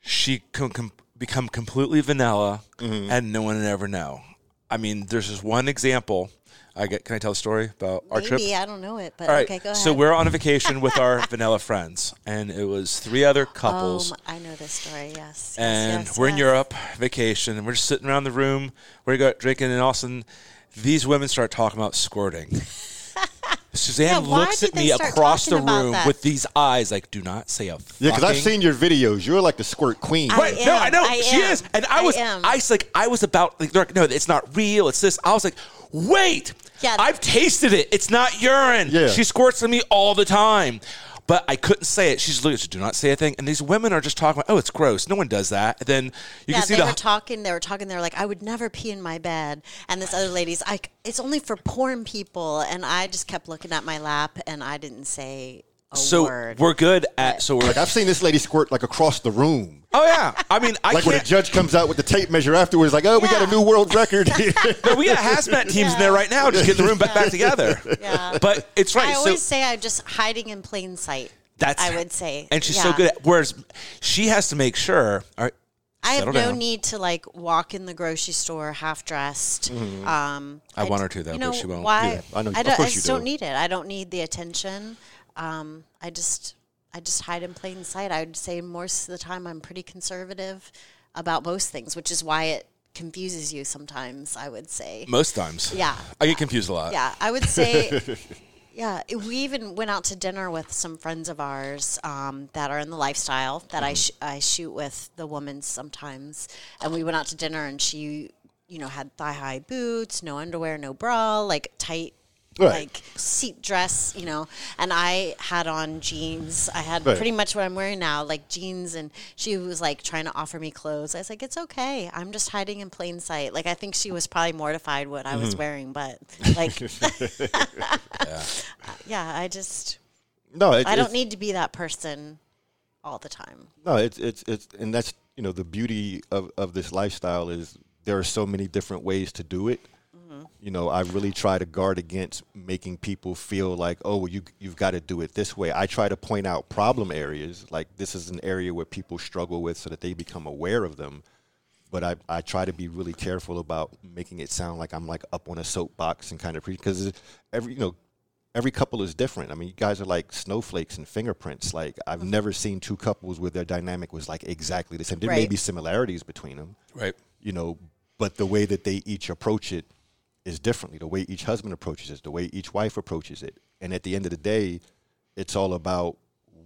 She can com- become completely vanilla, Mm-hmm. and no one would ever know. I mean, there's this one example. I get. Can I tell a story about our trip? Maybe I don't know it, but All right. okay, go ahead. So we're on a vacation with our vanilla friends, and it was three other Oh, couples. I know this story. Yes. yes, and yes, we're in. Europe vacation, and we're just sitting around the room. We're drinking, and all of a sudden, these women start talking about squirting. Suzanne Yeah, looks at me across the room with these eyes, like, "Do not say a Yeah, because I've seen your videos. You're like the squirt queen. I Right? no, I know I she am. is, and I I was, am. I was like, I was about like, like, no, it's not real. It's this. I was like, wait, Yeah. I've tasted it. It's not urine. Yeah. she squirts on me all the time. But I couldn't say it. She's literally, do not say a thing. And these women are just talking about, oh, it's gross. No one does that. And then you yeah, can see they the were talking. They were talking. They were like, "I would never pee in my bed." And this other lady's like, "It's only for porn people." And I just kept looking at my lap, and I didn't say a so word. we're good at. So we're Like I've seen this lady squirt like across the room. Oh yeah. I mean, I Like when a judge comes out with the tape measure afterwards, like, oh, we got a new world record. No, we got hazmat teams in there right now, just getting the room back, back together. Yeah. But it's right. I so always say I'm just hiding in plain sight. that's I would say, and she's so good at. Whereas she has to make sure. All right, I have no down. need to like walk in the grocery store half dressed. Um, Mm-hmm. I want her to, though, you but she won't. Why? Yeah, I know- of I, don't, I course you just do. don't need it. I don't need the attention. Um, I just, I just hide in plain sight. I would say most of the time I'm pretty conservative about most things, which is why it confuses you sometimes. I would say. most times. Yeah. I get confused a lot. Yeah, I would say. yeah, we even went out to dinner with some friends of ours um, that are in the lifestyle that Mm-hmm. I sh- I shoot with the woman sometimes, and we went out to dinner and she, you know, had thigh high boots, no underwear, no bra, like tight. Right. Like seat dress, you know, and I had on jeans. I had Right. pretty much what I'm wearing now, like jeans. And she was like trying to offer me clothes. I was like, "It's okay. I'm just hiding in plain sight." Like I think she was probably mortified what I Mm-hmm. was wearing, but like yeah, I just no, it, I don't need to be that person all the time. No, it's it's it's and that's you know the beauty of of this lifestyle is there are so many different ways to do it. You know, I really try to guard against making people feel like, oh, well, you you've got to do it this way. I try to point out problem areas, like this is an area where people struggle with, so that they become aware of them. But I, I try to be really careful about making it sound like I'm like up on a soapbox and kind of because every you know every couple is different. I mean, you guys are like snowflakes and fingerprints. Like I've mm-hmm. never seen two couples where their dynamic was like exactly the same. There may be similarities between them, Right. you know, but the way that they each approach it is differently. The way each husband approaches it, the way each wife approaches it, and at the end of the day, it's all about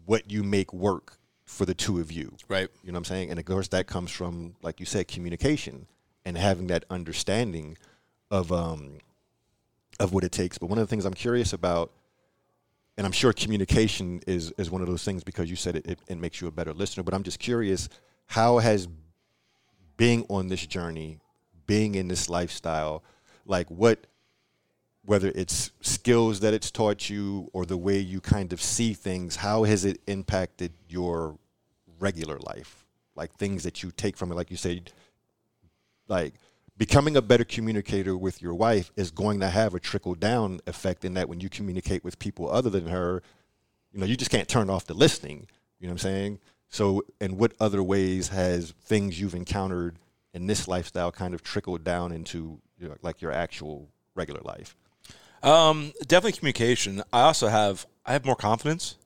what you make work for the two of you. Right. You know what I'm saying? And of course, that comes from, like you said, communication and having that understanding of um, of what it takes. But one of the things I'm curious about, and I'm sure communication is is one of those things because you said it, it, it makes you a better listener. But I'm just curious, how has being on this journey, being in this lifestyle, like what whether it's skills that it's taught you or the way you kind of see things, how has it impacted your regular life? Like things that you take from it, like you said, like becoming a better communicator with your wife is going to have a trickle down effect in that when you communicate with people other than her, you know, you just can't turn off the listening. You know what I'm saying? So, in what other ways has things you've encountered in this lifestyle kind of trickled down into like your actual regular life? Um, definitely communication. I also have I have more confidence,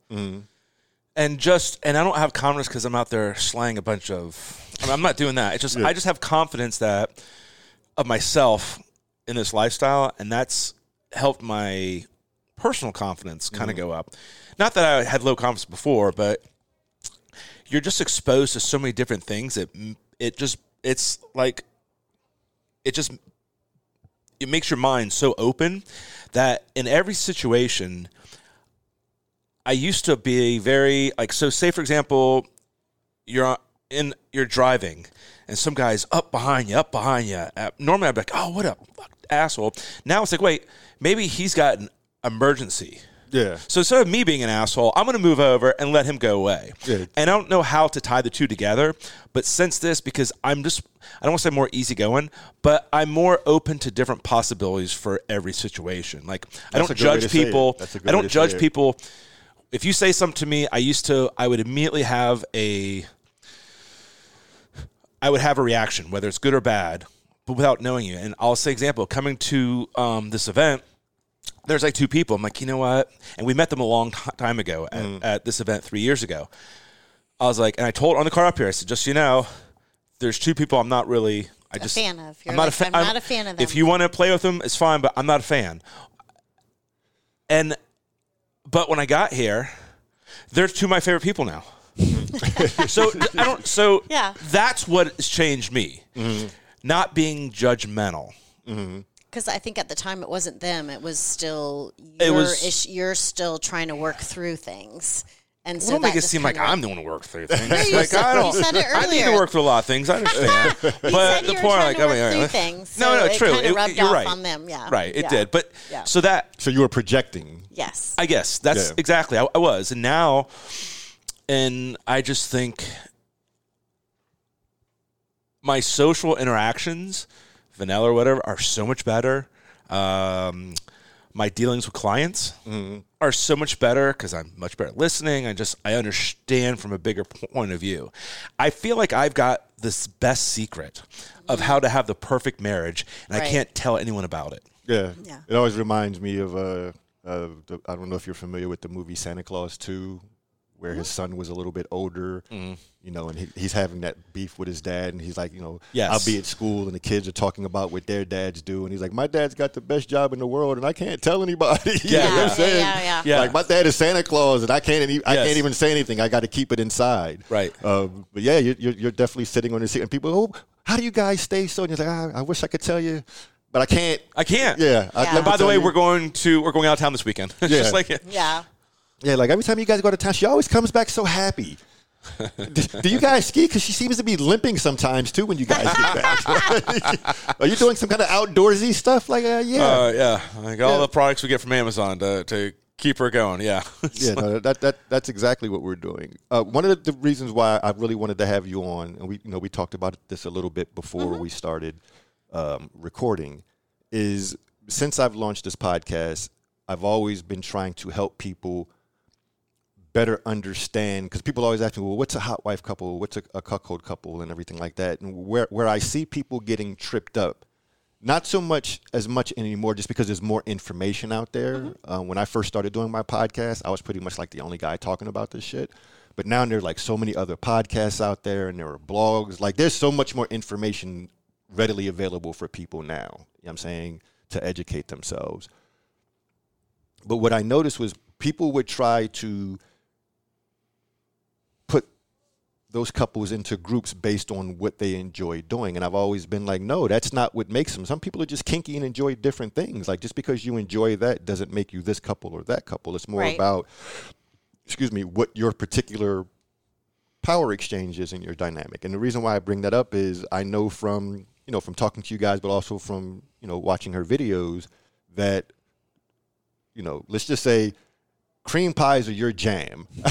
and just and I don't have confidence because I'm out there slaying a bunch of. I mean, I'm not doing that. It's just I just have confidence that of myself in this lifestyle, and that's helped my personal confidence kind of go up. Not that I had low confidence before, but you're just exposed to so many different things that it just it's like it just it makes your mind so open that in every situation I used to be very like so say for example you're in you're driving and some guy's up behind you up behind you uh, normally I'd be like oh what a fuck asshole. Now it's like wait maybe he's got an emergency Yeah. so instead of me being an asshole, I'm going to move over and let him go away. Yeah. And I don't know how to tie the two together. But since this, because I'm just, I don't want to say more easygoing, but I'm more open to different possibilities for every situation. Like I don't a good way to judge people. That's I don't judge people. If you say something to me, I used to, I would immediately have a, I would have a reaction, whether it's good or bad, but without knowing you. And I'll say, example, coming to um, this event, there's like two people. I'm like, you know what? And we met them a long t- time ago at, Mm. at this event three years ago. I was like, and I told on the car up here, I said, just so you know, there's two people I'm not really. I A just fan of. You're I'm not like, a fan. I'm not a fan of them. If you want to play with them, it's fine, but I'm not a fan. And but when I got here, they're two of my favorite people now. so I don't. So Yeah. that's what has changed me. Not being judgmental. Because I think at the time it wasn't them; it was still It was- ish, you're still trying to work through things, and so don't make it seem like I'm the one to work through things. you like said- I don't. I need to work through a lot of things. I understand. You but said the you were point, trying like, to I work mean, through uh, things, no, so no, it true. It- rubbed you're off right. on them, yeah. right. It Yeah. did, but Yeah. so that So you were projecting. Yes. I guess that's Yeah. exactly I, I was, and now, and I just think my social interactions, vanilla or whatever, are so much better. Um, my dealings with clients are so much better because I'm much better at listening. I just I understand from a bigger point of view. I feel like I've got this best secret of how to have the perfect marriage, and I can't tell anyone about it. Yeah. Yeah. It always reminds me of uh, uh the, I don't know if you're familiar with the movie Santa Clause 2 where his son was a little bit older, you know, and he, he's having that beef with his dad, and he's like, you know, Yes. I'll be at school, and the kids are talking about what their dads do, and he's like, my dad's got the best job in the world, and I can't tell anybody. You Yeah, know what yeah, I'm saying? yeah, yeah. Yeah. Like my dad is Santa Claus, and I can't, e- I Yes. can't even say anything. I got to keep it inside. Right. Um, but yeah, you're, you're, you're definitely sitting on the seat, and people, oh, how do you guys stay so? And you're like, ah, I wish I could tell you, but I can't. I can't. Yeah. Yeah. never By the way, you. we're going to we're going out of town this weekend. Yeah. just like Yeah. Yeah, like every time you guys go to town, she always comes back so happy. do, do you guys ski? Because she seems to be limping sometimes too when you guys get back. Are you doing some kind of outdoorsy stuff? Like, uh, yeah, uh, yeah, like all Yeah. the products we get from Amazon to to keep her going. Yeah. yeah, no, that, that that's exactly what we're doing. Uh, one of the, the reasons why I really wanted to have you on, and we you know we talked about this a little bit before we started um, recording, is since I've launched this podcast, I've always been trying to help people better understand because people always ask me, well, what's a hot wife couple? What's a, a cuckold couple, and everything like that. And where where I see people getting tripped up, not so much as much anymore, just because there's more information out there. Uh, when I first started doing my podcast, I was pretty much like the only guy talking about this shit. But now there are like so many other podcasts out there, and there are blogs. Like there's so much more information readily available for people now. You know what I'm saying to educate themselves. But what I noticed was people would try to put those couples into groups based on what they enjoy doing. And I've always been like, no, that's not what makes them. Some people are just kinky and enjoy different things. Like just because you enjoy that doesn't make you this couple or that couple. It's more Right. about, excuse me, what your particular power exchange is in your dynamic. And the reason why I bring that up is I know from, you know, from talking to you guys, but also from, you know, watching her videos that, you know, let's just say cream pies are your jam. yeah,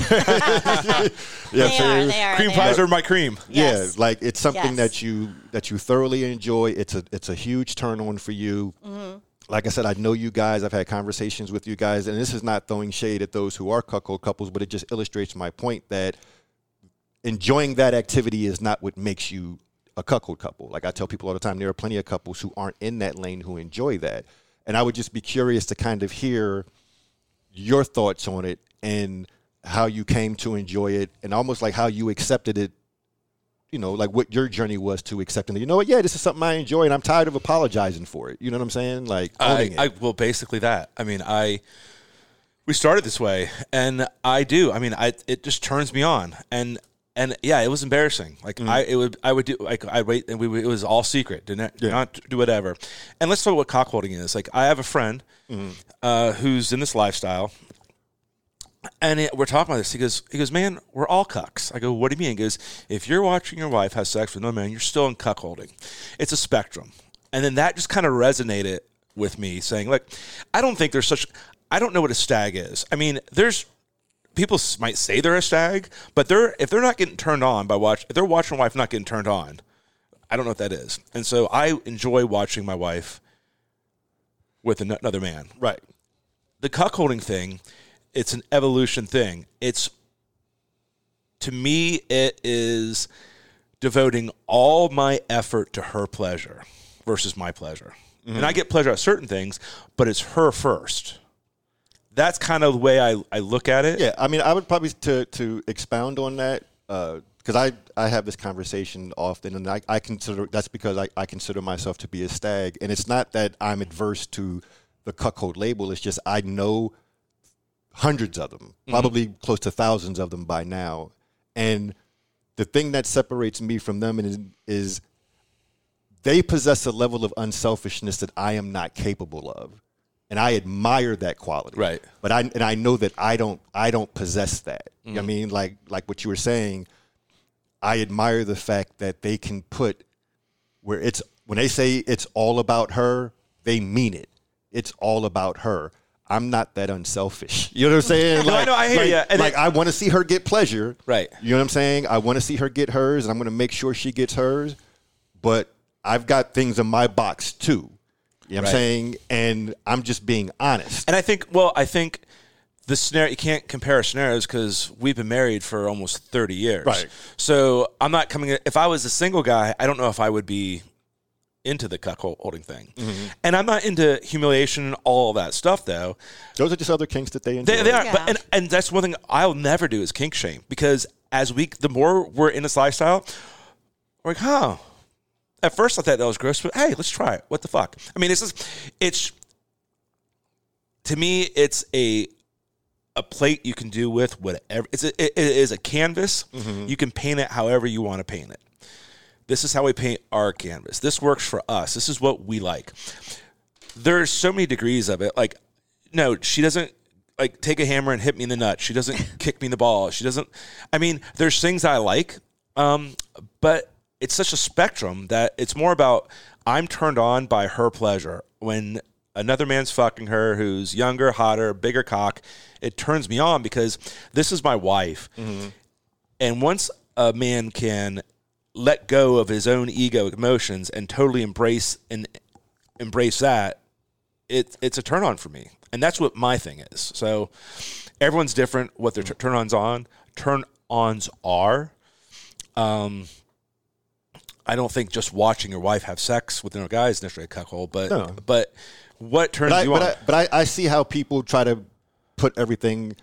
They so- are. They are. cream they pies are. are my cream. Yes. yeah, like it's something Yes. that you that you thoroughly enjoy. It's a it's a huge turn on for you. Mm-hmm. Like I said, I know you guys. I've had conversations with you guys, and this is not throwing shade at those who are cuckold couples, but it just illustrates my point that enjoying that activity is not what makes you a cuckold couple. Like I tell people all the time, there are plenty of couples who aren't in that lane who enjoy that, and I would just be curious to kind of hear your thoughts on it and how you came to enjoy it and almost like how you accepted it you know like what your journey was to accepting it. You know what? Yeah this is something i enjoy and i'm tired of apologizing for it. You know what i'm saying? Like I, I well, basically that. I mean, I we started this way, and I do. I mean, I it just turns me on, and and yeah, it was embarrassing. Like Mm-hmm. I, it would, I would do like I wait, and we would- it was all secret. Did not, Yeah. not do whatever. And let's talk about what cuckolding is. Like I have a friend Mm-hmm. uh, who's in this lifestyle. And it, we're talking about this. He goes, he goes, man, we're all cucks. I go, what do you mean? He goes, if you're watching your wife have sex with no man, you're still in cuckolding. It's a spectrum. And then that just kind of resonated with me, saying, like, I don't think there's such. I don't know what a stag is. I mean, there's people might say they're a stag, but they're if they're not getting turned on by watch, if they're watching wife not getting turned on, I don't know what that is. And so I enjoy watching my wife with an- another man right the cuckolding thing, it's an evolution thing. It's to me, it is devoting all my effort to her pleasure versus my pleasure. And I mm-hmm. get pleasure at certain things, but it's her first. That's kind of the way I, I look at it. yeah i mean i would probably to to expound on that uh, because I, I have this conversation often and I, I consider that's because I, I consider myself to be a stag and it's not that i'm adverse to the cuckold label it's just i know hundreds of them, mm-hmm. probably close to thousands of them by now. And the thing that separates me from them is, is they possess a level of unselfishness that I am not capable of. And I admire that quality. Right. But I and I know that I don't I don't possess that. You know what I mm-hmm. mean? Like like what you were saying, I admire the fact that they can put where it's when they say it's all about her, they mean it. It's all about her. I'm not that unselfish. You know what I'm saying? No, I know, I hear like, ya. And like I want to see her get pleasure. Right. You know what I'm saying? I want to see her get hers, and I'm going to make sure she gets hers. But I've got things in my box too. You know what I'm saying? And I'm just being honest. And I think, well, I think the scenario you can't compare scenarios because we've been married for almost thirty years. Right. So I'm not coming. If I was a single guy, I don't know if I would be into the cuckolding thing. Mm-hmm. And I'm not into humiliation and all that stuff, though. Those are just other kinks that they enjoy. They, they are, Yeah. but and, and that's one thing I'll never do is kink shame because as we, the more we're in this lifestyle, we're like, huh. At first, I thought that was gross, but hey, let's try it. What the fuck? I mean, this is, it's, to me, it's a, a plate you can do with whatever. It's a, it, it is a canvas. You can paint it however you want to paint it. This is how we paint our canvas. This works for us. This is what we like. There's so many degrees of it. Like, no, she doesn't like take a hammer and hit me in the nut. She doesn't kick me in the ball. She doesn't. I mean, there's things I like, um, but it's such a spectrum that it's more about I'm turned on by her pleasure when another man's fucking her who's younger, hotter, bigger cock. It turns me on because this is my wife, and once a man can let go of his own ego emotions and totally embrace and embrace that, it, it's a turn on for me. And that's what my thing is. So everyone's different what their turn ons on turn ons are. Um I don't think just watching your wife have sex with another guy is necessarily a cuckold, but No. but what turns But I, you but on? I, but I, I see how people try to put everything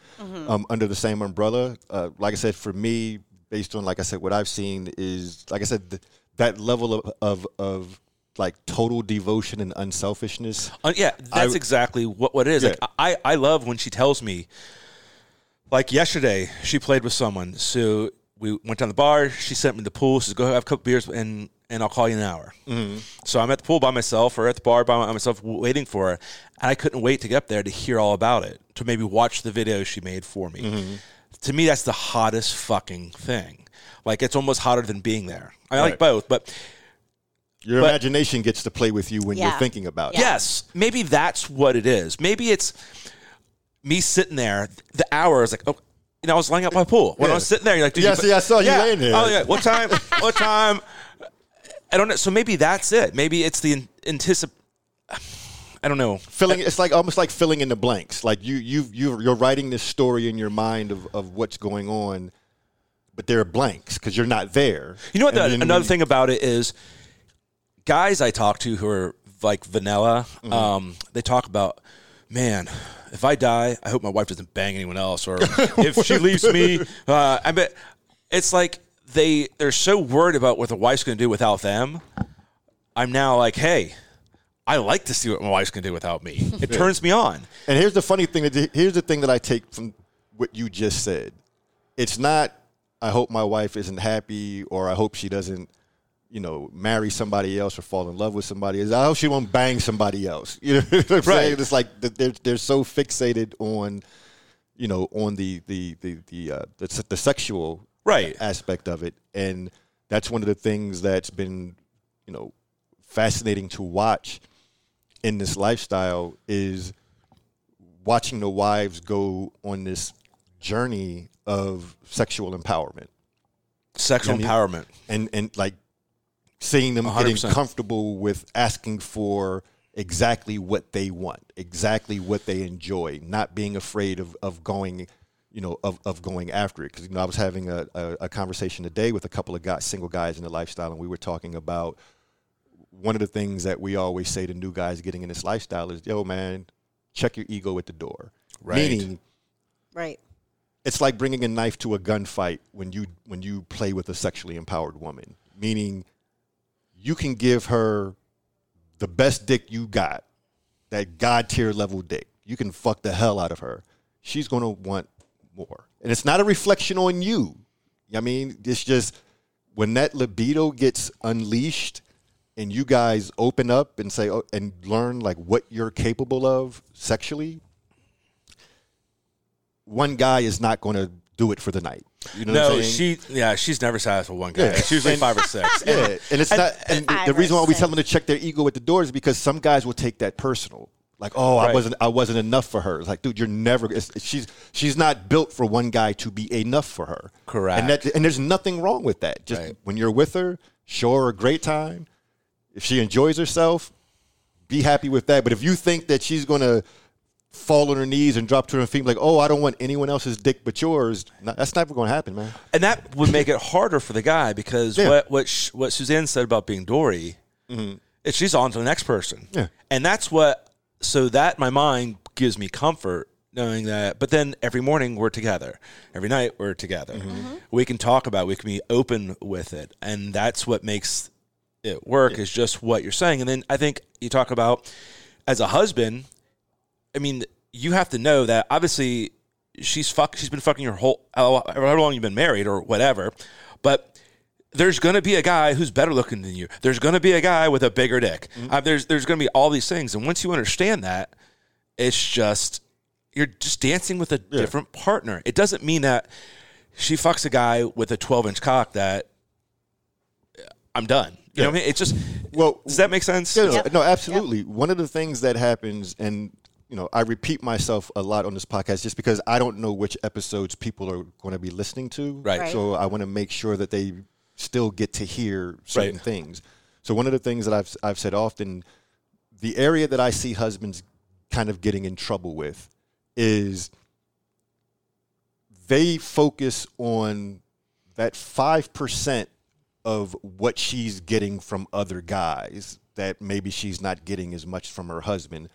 um, under the same umbrella. Uh, like I said, for me, based on like I said, what I've seen is like I said, th- that level of, of of like total devotion and unselfishness. Uh, yeah, that's I- exactly what, what it is. Like, I, I love when she tells me, like yesterday, she played with someone. So we went down the bar. She sent me to the pool. She says, go have a couple beers and, and I'll call you in an hour. Mm-hmm. So I'm at the pool by myself or at the bar by myself waiting for her. And I couldn't wait to get up there to hear all about it, to maybe watch the video she made for me. To me, that's the hottest fucking thing. Like, it's almost hotter than being there. I like both, but Your But- imagination gets to play with you when Yeah. you're thinking about it. Yes, maybe that's what it is. Maybe it's me sitting there. The hour is like, oh, you know, I was laying by the pool when I was sitting there. You're like, did Yeah, you, see, I saw you laying there. Oh yeah, what time? what time? I don't know. So maybe that's it. Maybe it's the anticip. I don't know. filling it's like almost like filling in the blanks like you you you you're writing this story in your mind of, of what's going on but there are blanks because you're not there You know what? The, another thing about it is, guys I talk to who are like vanilla, Mm-hmm. um, they talk about, man, if I die, I hope my wife doesn't bang anyone else, or if she leaves me, uh, I bet it's like they they're so worried about what the wife's going to do without them. I'm now like, hey, I like to see what my wife's going to do without me. It turns me on. and here's the funny thing that here's the thing that i take from what you just said it's not i hope my wife isn't happy or i hope she doesn't you know marry somebody else or fall in love with somebody else i hope she won't bang somebody else you know what i'm saying Right. it's like they're, they're so fixated on you know on the the the the, uh, the, the sexual Right. aspect of it and that's one of the things that's been you know fascinating to watch in this lifestyle is watching the wives go on this journey of sexual empowerment Sexual Yeah, empowerment. and and like seeing them hundred getting comfortable with asking for exactly what they want, exactly what they enjoy, not being afraid of, of going, you know, of, of going after it. Because you know, I was having a, a, a conversation today with a couple of guys, single guys in the lifestyle, and we were talking about one of the things that we always say to new guys getting in this lifestyle is, "Yo, man, check your ego at the door." Right. Meaning, Right. it's like bringing a knife to a gunfight when you when you play with a sexually empowered woman meaning you can give her the best dick you got that god tier level dick you can fuck the hell out of her she's to want more. And it's not a reflection on you. I mean, it's just when that libido gets unleashed and you guys open up and say oh, and learn like what you're capable of sexually, one guy is not going to do it for the night. You know what I'm No, she yeah, she's never satisfied with one guy. Yeah. It's usually five or six. Yeah, and it's not. And the, the reason why we tell them to check their ego at the door is because some guys will take that personal. Like, oh, I wasn't, I wasn't enough for her. It's like, dude, you're never. It's, she's she's not built for one guy to be enough for her. Correct. And that, and there's nothing wrong with that. Just Right. when you're with her, show her a great time. If she enjoys herself, be happy with that. But if you think that she's gonna fall on her knees and drop to her feet like, oh, I don't want anyone else's dick but yours, that's never going to happen, man. and that would make it harder for the guy because Yeah. what what sh- what Suzanne said about being Dory, mm-hmm. is she's on to the next person. Yeah. and that's what. So that my mind gives me comfort knowing that. But then every morning we're together, every night we're together. Mm-hmm. Mm-hmm. We can talk about. it. We can be open with it, and that's what makes it work. Is just what you're saying, and then I think you talk about as a husband. I mean, you have to know that obviously she's fuck. She's been fucking your whole however long you've been married or whatever, but. There's going to be a guy who's better looking than you. There's going to be a guy with a bigger dick. Uh, there's there's going to be all these things, and once you understand that, it's just you're just dancing with a different partner. It doesn't mean that she fucks a guy with a 12 inch cock that I'm done. You know what I mean? It's just Well, does that make sense? Yeah, no, Yep. no, absolutely. One of the things that happens, and you know, I repeat myself a lot on this podcast just because I don't know which episodes people are going to be listening to. Right. Right. So I want to make sure that they still get to hear certain Right. things. So one of the things that I've I've said often, the area that I see husbands kind of getting in trouble with is they focus on that 5% of what she's getting from other guys that maybe she's not getting as much from her husband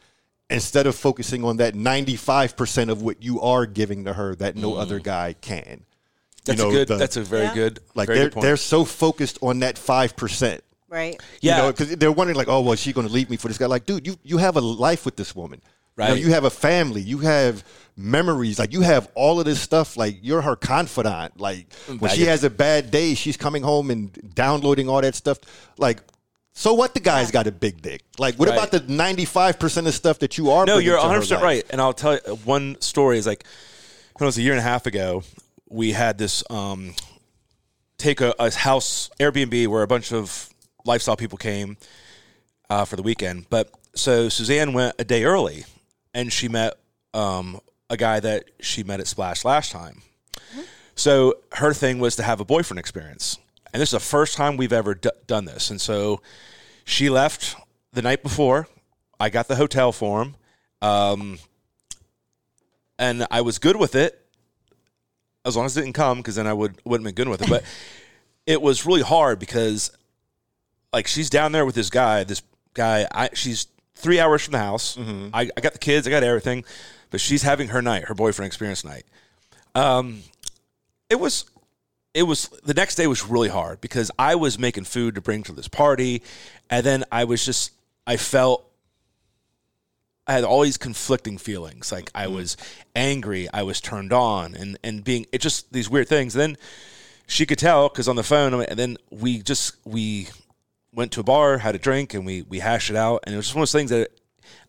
instead of focusing on that 95% of what you are giving to her that no other guy can. Mm. That's you know, a good. the- that's a very Yeah. good. like very they're good they're so focused on that 5%. Right. yeah. because they're wondering like, oh, well, is she going to leave me for this guy? Like, dude, you you have a life with this woman, You, know, Right. you have a family, you have memories, like you have all of this stuff. Like you're her confidant. Like when she has a bad day, she's coming home and downloading all that stuff. Like, so what? The guy's got a big dick. Like, what Right. about the ninety five percent of stuff that you are? No, you're 100 percent right. And I'll tell you one story is like when it was a year and a half ago, we had this um, take a, a house Airbnb where a bunch of lifestyle people came uh, for the weekend. But so Suzanne went a day early, and she met um, a guy that she met at Splash last time. So her thing was to have a boyfriend experience, and this is the first time we've ever d- done this. And so she left the night before. I got the hotel for him, um, and I was good with it as long as it didn't come, because then I would wouldn't been good with it. But it was really hard because, like, she's down there with this guy. This guy, I she's three hours from the house. I, I got the kids, I got everything, but she's having her night, her boyfriend experience night. Um, it was it was the next day was really hard because I was making food to bring to this party, and then I was just I felt I had all these conflicting feelings. Like I mm-hmm. was angry, I was turned on, and and being it just these weird things. then she could tell because on the phone, and then we just we went to a bar, had a drink, and we we hashed it out. And it was just one of those things that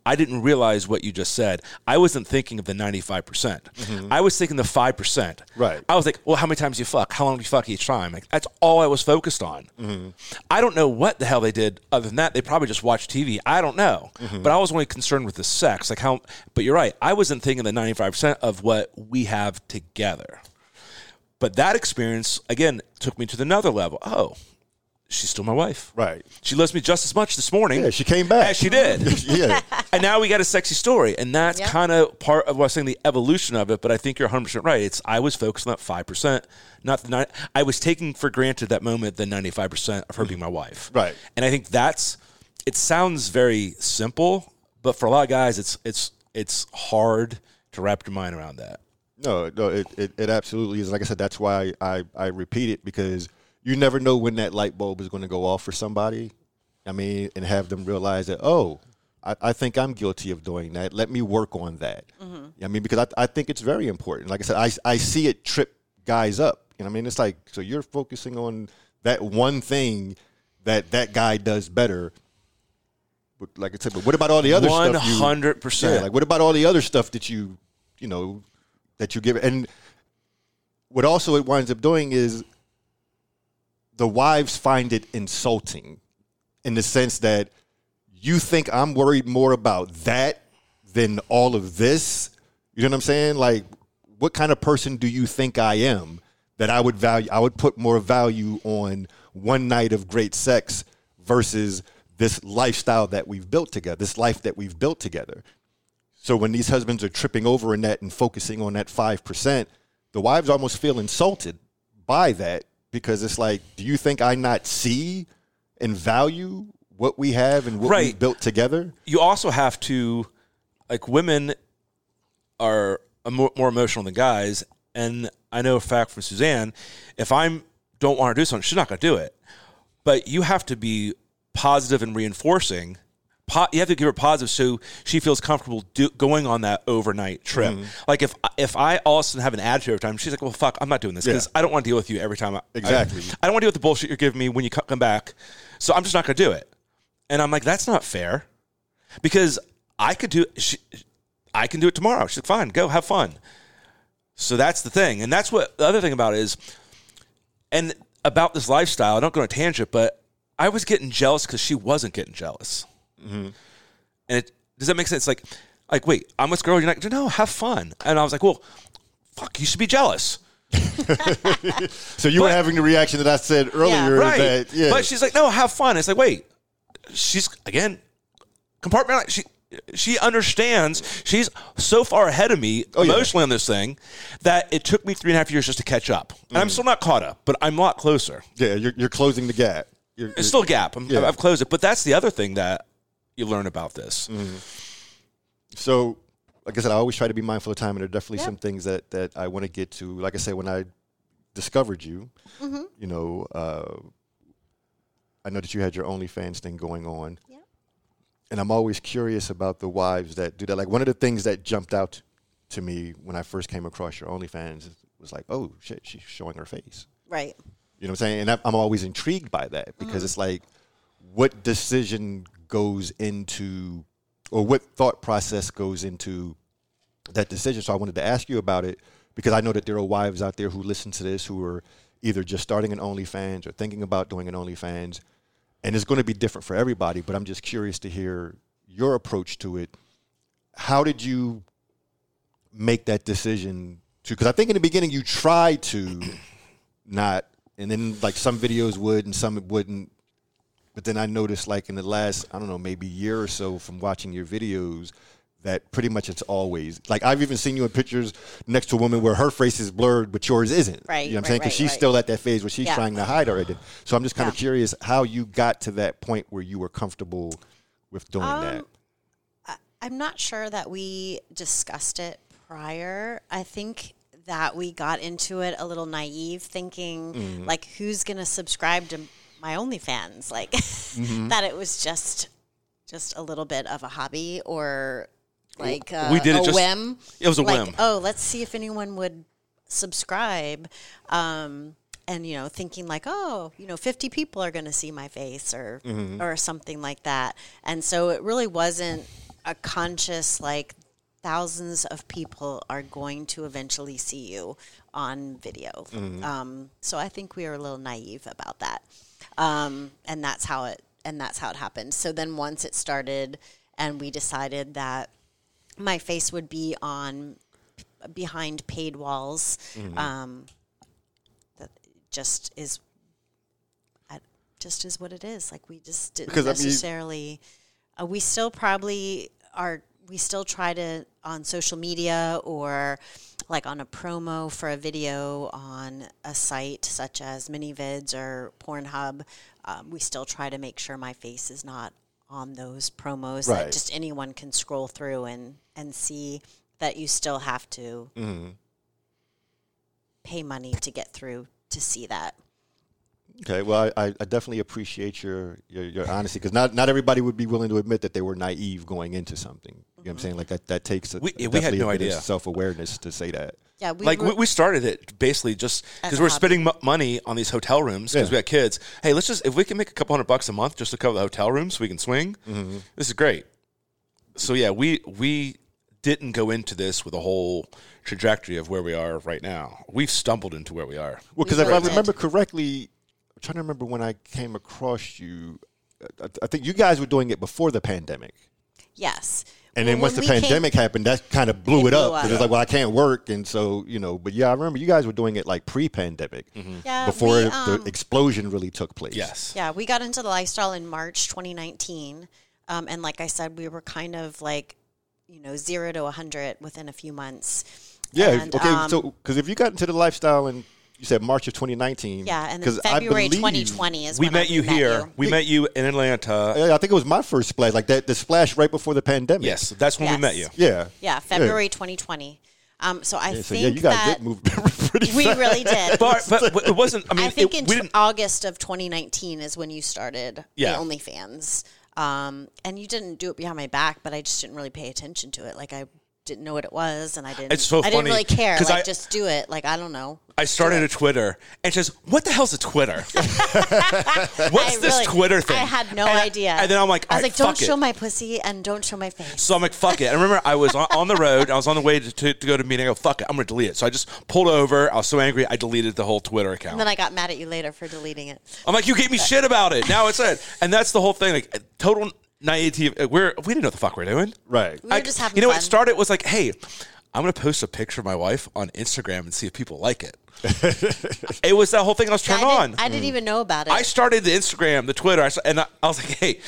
I didn't realize what you just said. I wasn't thinking of the ninety five percent. Mm-hmm. I was thinking the five percent. Right. I was like, well, how many times do you fuck? How long do you fuck each time? Like that's all I was focused on. Mm-hmm. I don't know what the hell they did other than that. They probably just watched TV. I don't know. Mm-hmm. But I was only concerned with the sex. Like how but you're right. I wasn't thinking the 95% of what we have together. But that experience again took me to another level. Oh, she's still my wife. Right. She loves me just as much this morning. Yeah, she came back. As she did. yeah. and now we got a sexy story. And that's Yep. kind of part of what I was saying, the evolution of it. But I think you're 100% right. It's I was focused on that 5%, not the nine. I was taking for granted that moment the 95% of her being my wife. Right. And I think that's, it sounds very simple, but for a lot of guys, it's, it's, it's hard to wrap your mind around that. No, no, it, it, it absolutely is. Like I said, that's why I, I repeat it because you never know when that light bulb is going to go off for somebody. I mean, and have them realize that, oh, I, I think I'm guilty of doing that. Let me work on that. Mm-hmm. I mean, because I, I think it's very important. Like I said, I, I see it trip guys up. You know, I mean, it's like so you're focusing on that one thing that that guy does better. But like I said, but what about all the other One stuff? you- hundred percent. like what about all the other stuff that you, you know, that you give? And what also it winds up doing is the wives find it insulting in the sense that you think I'm worried more about that than all of this. You know what I'm saying? Like, what kind of person do you think I am that I would value? I would put more value on one night of great sex versus this lifestyle that we've built together, this life that we've built together. So when these husbands are tripping over in that and focusing on that five percent, the wives almost feel insulted by that because it's like, do you think I not see and value what we have and what we built together? you also have to like women are more, more emotional than guys. And i know a fact from suzanne if i'm don't want to do something she's not going to do it. But you have to be positive and reinforcing po- you have to give her positive so she feels comfortable do- going on that overnight trip Mm-hmm. like if if i all of a sudden have an attitude every time she's like well fuck i'm not doing this because Yeah. i don't want to deal with you every time I, Exactly. I, I don't want to deal with the bullshit you're giving me when you come back so i'm just not going to do it and i'm like that's not fair because I could do she, I can do it tomorrow. She's like, fine, go have fun. So that's the thing, and that's what the other thing about it is, and about this lifestyle. I don't go on a tangent, but I was getting jealous because she wasn't getting jealous. And it does that make sense? Like, like wait, I'm with this girl. You're not. No, have fun. And I was like, well, fuck, you should be jealous. So you were having the reaction that I said earlier. right. That, yeah. But she's like, no, have fun. It's like, wait, she's again compartmentalized. She she understands. She's so far ahead of me Oh, yeah. emotionally on this thing that it took me three and a half years just to catch up. And Mm. I'm still not caught up, but I'm a lot closer. yeah, you're, you're closing the gap. You're, It's still a gap. I'm, Yeah. I've closed it, but that's the other thing that you learn about this. Mm. So, like I said, I always try to be mindful of time, and there are definitely Yep. some things that that I want to get to. Like I said, when I discovered you, Mm-hmm. you know, uh, I know that you had your OnlyFans thing going on, Yep. and I'm always curious about the wives that do that. Like one of the things that jumped out to me when I first came across your OnlyFans was like, oh shit, she's showing her face. Right. You know what I'm saying? And I- I'm always intrigued by that because it's like, what decision goes into, or what thought process goes into that decision? So I wanted to ask you about it because I know that there are wives out there who listen to this who are either just starting an OnlyFans or thinking about doing an OnlyFans, and it's going to be different for everybody. But I'm just curious to hear your approach to it. How did you make that decision to? Because I think in the beginning you tried to not, and then like some videos would and some wouldn't. But then I noticed, like in the last, I don't know, maybe year or so from watching your videos, that pretty much it's always like I've even seen you in pictures next to a woman where her face is blurred, but yours isn't. Right, You know what I'm right, saying? Because right, she's right. still at that phase where she's Yeah. trying to hide already. So I'm just kind of Yeah. curious how you got to that point where you were comfortable with doing that. Um, I, I'm not sure that we discussed it prior. I think that we got into it a little naive, thinking Mm-hmm. like, who's going to subscribe to my OnlyFans? Like Mm-hmm. that it was just just a little bit of a hobby or like uh, We did it a just- whim. it was a like, whim. Oh, let's see if anyone would subscribe. Um, and you know, thinking like, oh, you know, fifty people are going to see my face, or or something like that. And so it really wasn't a conscious like thousands of people are going to eventually see you on video. Um, so I think we were a little naive about that, um, and that's how it and that's how it happened. So then once it started, and we decided that my face would be on behind paid walls. Um, that just is, just is what it is. Like we just didn't Because, I mean- necessarily. uh, we still probably are. We still try to on social media or like on a promo for a video on a site such as ManyVids or Pornhub. Um, we still try to make sure my face is not on those promos Right. that just anyone can scroll through and and see that you still have to Mm-hmm. pay money to get through to see that. Okay, well, I, I definitely appreciate your your, your honesty because not not everybody would be willing to admit that they were naive going into something. You know what I'm saying? Like that that takes a, We- yeah, we had definitely no a bit of idea. self awareness to say that. Yeah, we like were, we, we started it basically just because we're hobby. spending mo- money on these hotel rooms because Yeah. we got kids. Hey, let's just if we can make a couple hundred bucks a month just to cover the hotel rooms, so we can swing. Mm-hmm. This is great. So yeah, we we didn't go into this with a whole trajectory of where we are right now. We've stumbled into where we are. Well, because We if I remember correctly, I'm trying to remember when I came across you. I, I think you guys were doing it before the pandemic. yes. And Well, then once the we came- pandemic happened, that kind of blew It it, blew up. up. 'Cause It's like, well, I can't work, and so you know. But yeah, I remember you guys were doing it like pre-pandemic, yeah, before we, the um, explosion really took place. Yes. Yeah, we got into the lifestyle in March 2019. Um, and like I said, we were kind of like, you know, zero to 100 within a few months. Yeah. And, okay. um, so because if you got into the lifestyle and you said March of 2019, yeah, and then 'cause I February believe- 2020 is We when met I you here. you. We met you in Atlanta. I think it was my first splash, like that the splash right before the pandemic. yes, that's when we met you. Yeah. Yeah, February 2020. Um, so I Yeah, so think yeah, you guys that did move pretty we fast. really did. But, but it wasn't. I mean, I think it- in we didn't. August of 2019 is when you started Yeah. the OnlyFans. Um, and you didn't do it behind my back, but I just didn't really pay attention to it. Like I didn't know what it was, and I didn't. It's so I didn't funny, really care. 'cause Like I- just do it. Like I don't know. I started a Twitter, and she says, "What the hell's a Twitter? What's I this really- Twitter thing?" I had no And idea. And then I'm like, I was "All like, don't show it." my pussy and don't show my face. So I'm like, fuck it. I remember I was on, on the road. I was on the way to, to, to go to a meeting. I go, fuck it. I'm going to delete it. So I just pulled over. I was so angry. I deleted the whole Twitter account. And then I got mad at you later for deleting it. I'm like, you gave me shit about it. Now it's it. And that's the whole thing. Like, total naivety. We're, we didn't know what the fuck we are doing. Right. We were I- just having You know fun. what started was like, hey, I'm going to post a picture of my wife on Instagram and see if people like it. it was that whole thing I was I turned on. didn't, I didn't even know about it. I started the Instagram, the Twitter, I and I, I was like, hey,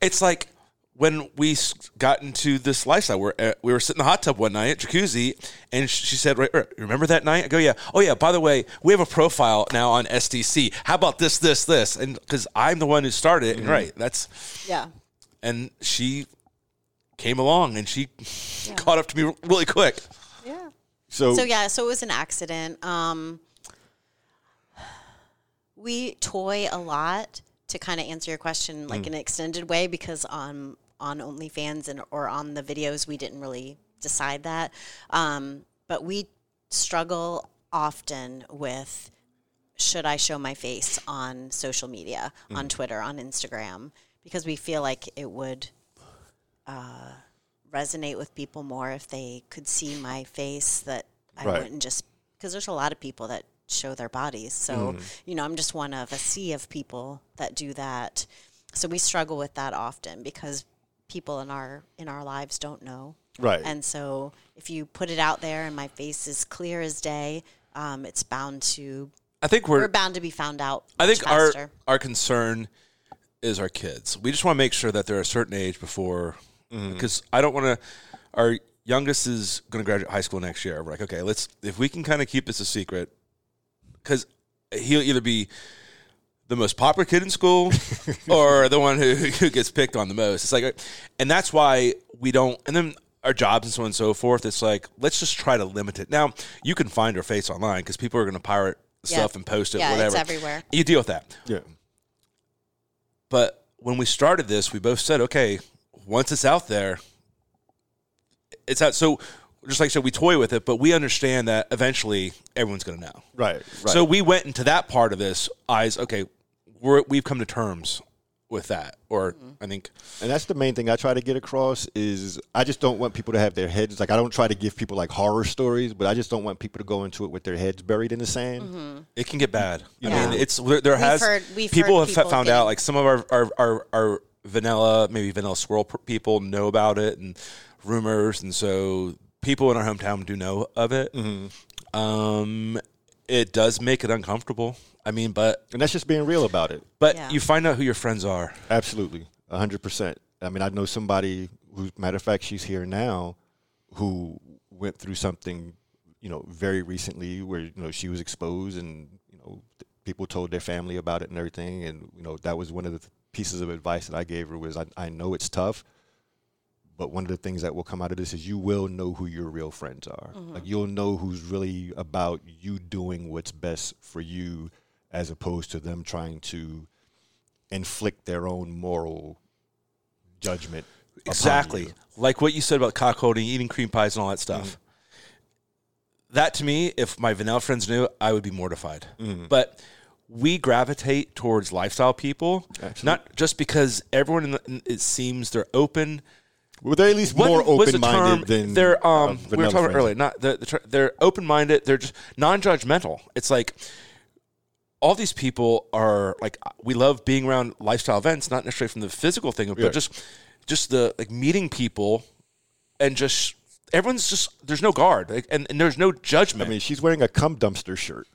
it's like when we got into this lifestyle. Where uh, we were sitting in the hot tub one night, at jacuzzi, and she said, right, right, "Remember that night?" I go, "Yeah." Oh yeah. By the way, we have a profile now on SDC. How about this, this, this? And because I'm the one who started it, and right, that's yeah. And she came along and she caught up to me really quick. Yeah. So, So yeah, so it was an accident. Um, we toy a lot to kind of answer your question like in an extended way because on on OnlyFans and or on the videos we didn't really decide that. Um, but we struggle often with should I show my face on social media, on Twitter, on Instagram, because we feel like it would uh, resonate with people more if they could see my face that I Right. wouldn't just because there's a lot of people that show their bodies. So, you know, I'm just one of a sea of people that do that. So we struggle with that often because people in our in our lives don't know. Right. And so if you put it out there and my face is clear as day, um, it's bound to I think we're we're. bound to be found out. I think our our concern is our kids. We just want to make sure that they're a certain age before, mm-hmm. because I don't want to. Our youngest is going to graduate high school next year. We're like, okay, let's if we can kind of keep this a secret, because he'll either be the most popular kid in school or the one who, who gets picked on the most. It's like, and that's why we don't. And then our jobs and so on and so forth. It's like let's just try to limit it. Now you can find her face online because people are going to pirate Yeah. stuff and post it. Yeah, it's everywhere. You deal with that. yeah. But when we started this, we both said, okay, once it's out there, it's out. So just like I said, we toy with it, but we understand that eventually everyone's going to know. Right. Right. So we went into that part of this eyes. Okay, we're, we've come to terms with that, or Mm-hmm. I think And that's the main thing I try to get across is I just don't want people to have their heads like I don't try to give people like horror stories, but I just don't want people to go into it with their heads buried in the sand. it can get bad. I mean, it's there, there has heard- we've people heard have people found getting- out like some of our our, our our vanilla maybe vanilla squirrel pr- people know about it and rumors, and so people in our hometown do know of it. Mm-hmm. Um, it does make it uncomfortable. I mean, but And that's just being real about it. but Yeah. you find out who your friends are. Absolutely. a hundred percent. I mean I know somebody who matter of fact she's here now who went through something, you know, very recently where, you know, she was exposed and, you know, th- people told their family about it and everything and, you know, that was one of the th- pieces of advice that I gave her was I, I know it's tough, but one of the things that will come out of this is you will know who your real friends are. Mm-hmm. Like you'll know who's really about you doing what's best for you as opposed to them trying to inflict their own moral judgment. Exactly. Like what you said about cuckolding, eating cream pies, and all that stuff. Mm-hmm. That to me, if my vanilla friends knew, I would be mortified. Mm-hmm. But we gravitate towards lifestyle people, Absolutely. not just because everyone in the, it seems they're open. Well, they're at least What more open minded than they're. uh, Um, we were talking friends. earlier. Not the, the ter- they're open minded. They're just non judgmental. It's like all these people are like we love being around lifestyle events, not necessarily from the physical thing, but Yeah. just just the like meeting people and just everyone's just there's no guard like, and, and there's no judgment. I mean, she's wearing a cum dumpster shirt.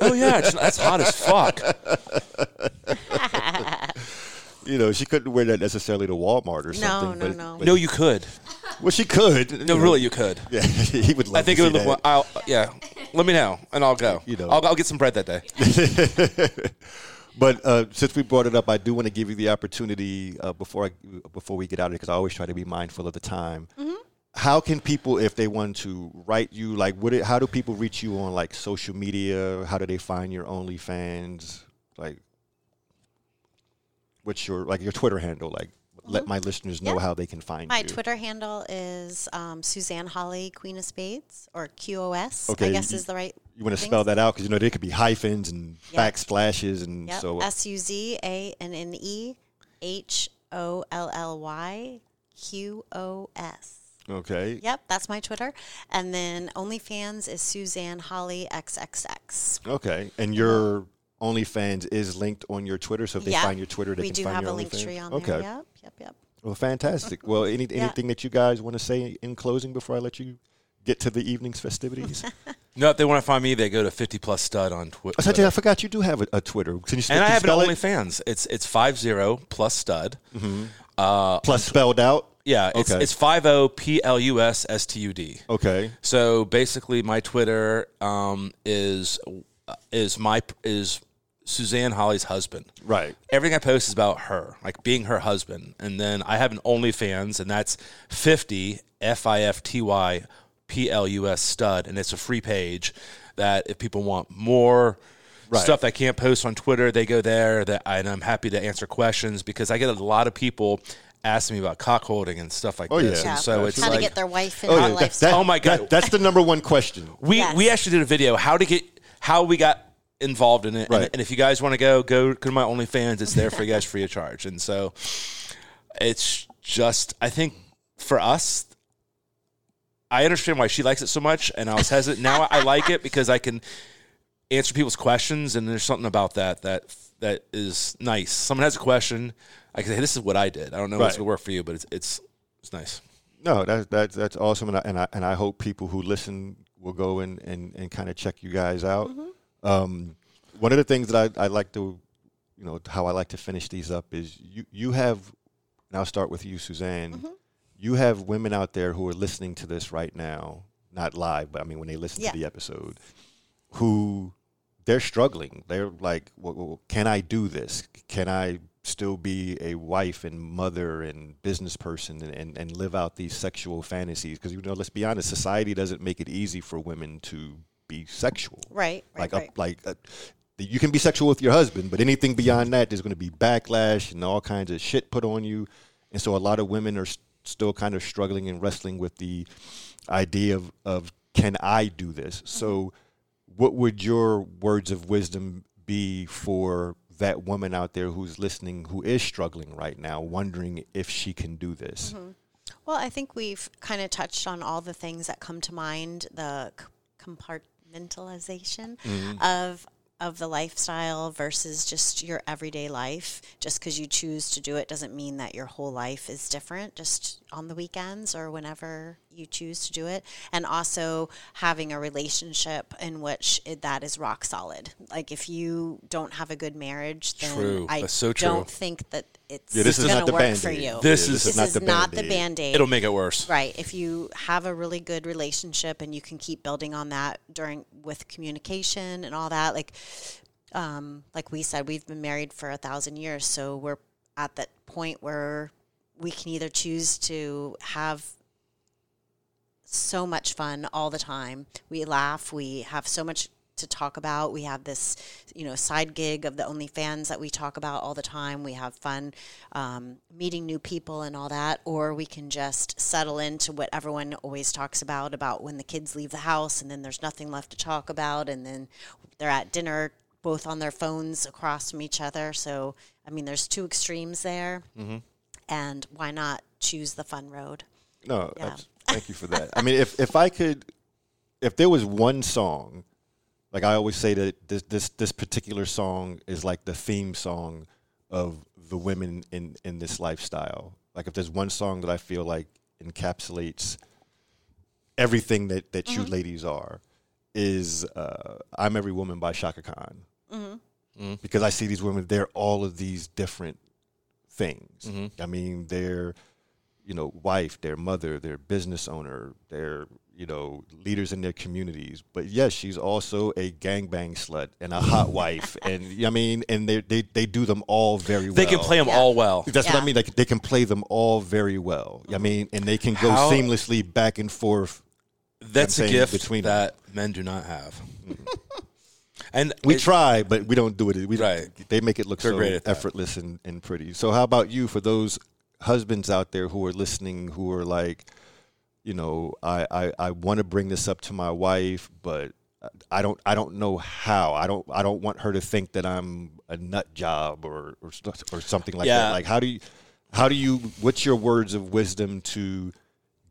oh yeah, it's, that's hot as fuck. you know, she couldn't wear that necessarily to Walmart or something. no, but, no. but- No, you could. well, she could. No, you know. really, you could. Yeah, he would. Love I think to it would look. that. I'll, yeah, let me know, and I'll go. You know. I'll, I'll get some bread that day. But uh, since we brought it up, I do want to give you the opportunity uh, before I before we get out of it because I always try to be mindful of the time. Mm-hmm. How can people, if they want to write you, like, what? It, how do people reach you on like social media? How do they find your OnlyFans? Like, what's your like your Twitter handle? Like, let my listeners know Mm-hmm. Yeah. how they can find you. My you. Twitter handle is um, Suzanne Holly, Queen of Spades, or QOS. Okay, I guess you- is the right. You want to spell that out because you know there could be hyphens and Yeah. backsplashes and Yep. so. S U Z A N N E H O L L Y Q O S. okay. Yep, that's my Twitter. And then OnlyFans is Suzanne Holly XXX. Okay, and your OnlyFans is linked on your Twitter, so if they Yeah, find your Twitter, they we can do find have your a link OnlyFans. tree on okay. there. Yep, yep, yep. Well, fantastic. Well, any, Yeah. anything that you guys want to say in closing before I let you get to the evening's festivities? No, if they want to find me, they go to 50 plus stud on Twi- I, Twitter. I forgot you do have a, a Twitter. Can you, and I have an spell it? OnlyFans. It's it's five zero plus stud. plus spelled out. Yeah, it's Okay. it's five o p l u s s t u d. Okay. So basically, my Twitter um, is is my is Suzanne Holly's husband. Right. Everything I post is about her, like being her husband. And then I have an OnlyFans, and that's fifty f i f t y p l u s stud, and it's a free page that if people want more. Right. Stuff I can't post on Twitter, they go there. That and I'm happy to answer questions because I get a lot of people asking me about cuckolding and stuff like Oh, this. yeah. And so it's How like to get their wife in Oh, yeah. That, that- Oh my God. that- that's the number one question. we Yes. we actually did a video how to get how we got involved in it. Right. And, and if you guys want to go, go go to my OnlyFans. It's there for you guys free of charge. And so it's just I think for us. I understand why she likes it so much, and I was hesitant. Now I like it because I can answer people's questions, and there's something about that that that is nice. Someone has a question, I can say, "This is what I did." I don't know if Right. going to work for you, but it's it's it's nice. No, that's that's that's awesome, and I, and I and I hope people who listen will go and and, and kind of check you guys out. Mm-hmm. Um, one of the things that I, I like to, you know, how I like to finish these up is you you have, and I'll start with you, Suzanne. You have women out there who are listening to this right now, not live, but I mean when they listen Yeah. to the episode, who they're struggling. They're like, well, well, can I do this? Can I still be a wife and mother and business person and, and, and live out these sexual fantasies? Because, you know, let's be honest, society doesn't make it easy for women to be sexual. Right, right, Like, right. A, like uh you can be sexual with your husband, but anything beyond that, there's going to be backlash and all kinds of shit put on you. And so a lot of women are s- still kind of struggling and wrestling with the idea of, of can I do this? So, what would your words of wisdom be for that woman out there who's listening who is struggling right now, wondering if she can do this? Well, I think we've kind of touched on all the things that come to mind. The c- compartmentalization Mm-hmm. of of the lifestyle versus just your everyday life. Just because you choose to do it doesn't mean that your whole life is different. Just on the weekends or whenever you choose to do it, and also having a relationship in which it, that is rock solid. Like if you don't have a good marriage, then True. I so true. don't think that it's Yeah, this is going not to the work for Band-Aid. you. Yeah, This this is not is the not Band-Aid. band aid. It'll make it worse. Right. If you have a really good relationship and you can keep building on that during with communication and all that, like um, like we said, we've been married for a thousand years, so we're at that point where we can either choose to have so much fun all the time. We laugh, we have so much to talk about. We have this, you know, side gig of the OnlyFans that we talk about all the time. We have fun um, meeting new people and all that, or we can just settle into what everyone always talks about about when the kids leave the house and then there's nothing left to talk about, and then they're at dinner both on their phones across from each other. So, I mean, there's two extremes there, and why not choose the fun road? No, Yeah. thank you for that. I mean, if if I could, if there was one song, like I always say that this this this particular song is like the theme song of the women in in this lifestyle. Like if there's one song that I feel like encapsulates everything that that you mm-hmm. ladies are, is uh, "I'm Every Woman" by Chaka Khan. Mm-hmm. Mm-hmm. Because I see these women, they're all of these different things. Mm-hmm. I mean, they're you know, wife, their mother, their business owner, their, you know, leaders in their communities. But yes, she's also a gangbang slut and a hot wife. And I mean, and they, they, they do them all very well. They can play them Yeah. all well. That's what I mean. Like they can play them all very well. I mm-hmm. mean, and they can go How- seamlessly back and forth. That's a gift between that men do not have. Mm-hmm. and We it- try, but we don't do it. We Right. They make it look They're so great at that. effortless and, and pretty. So how about you for those husbands out there who are listening who are like, you know, I, I, I want to bring this up to my wife, but I don't I don't know how. I don't I don't want her to think that I'm a nut job or or, or something like Yeah. that. Like how do you how do you what's your words of wisdom to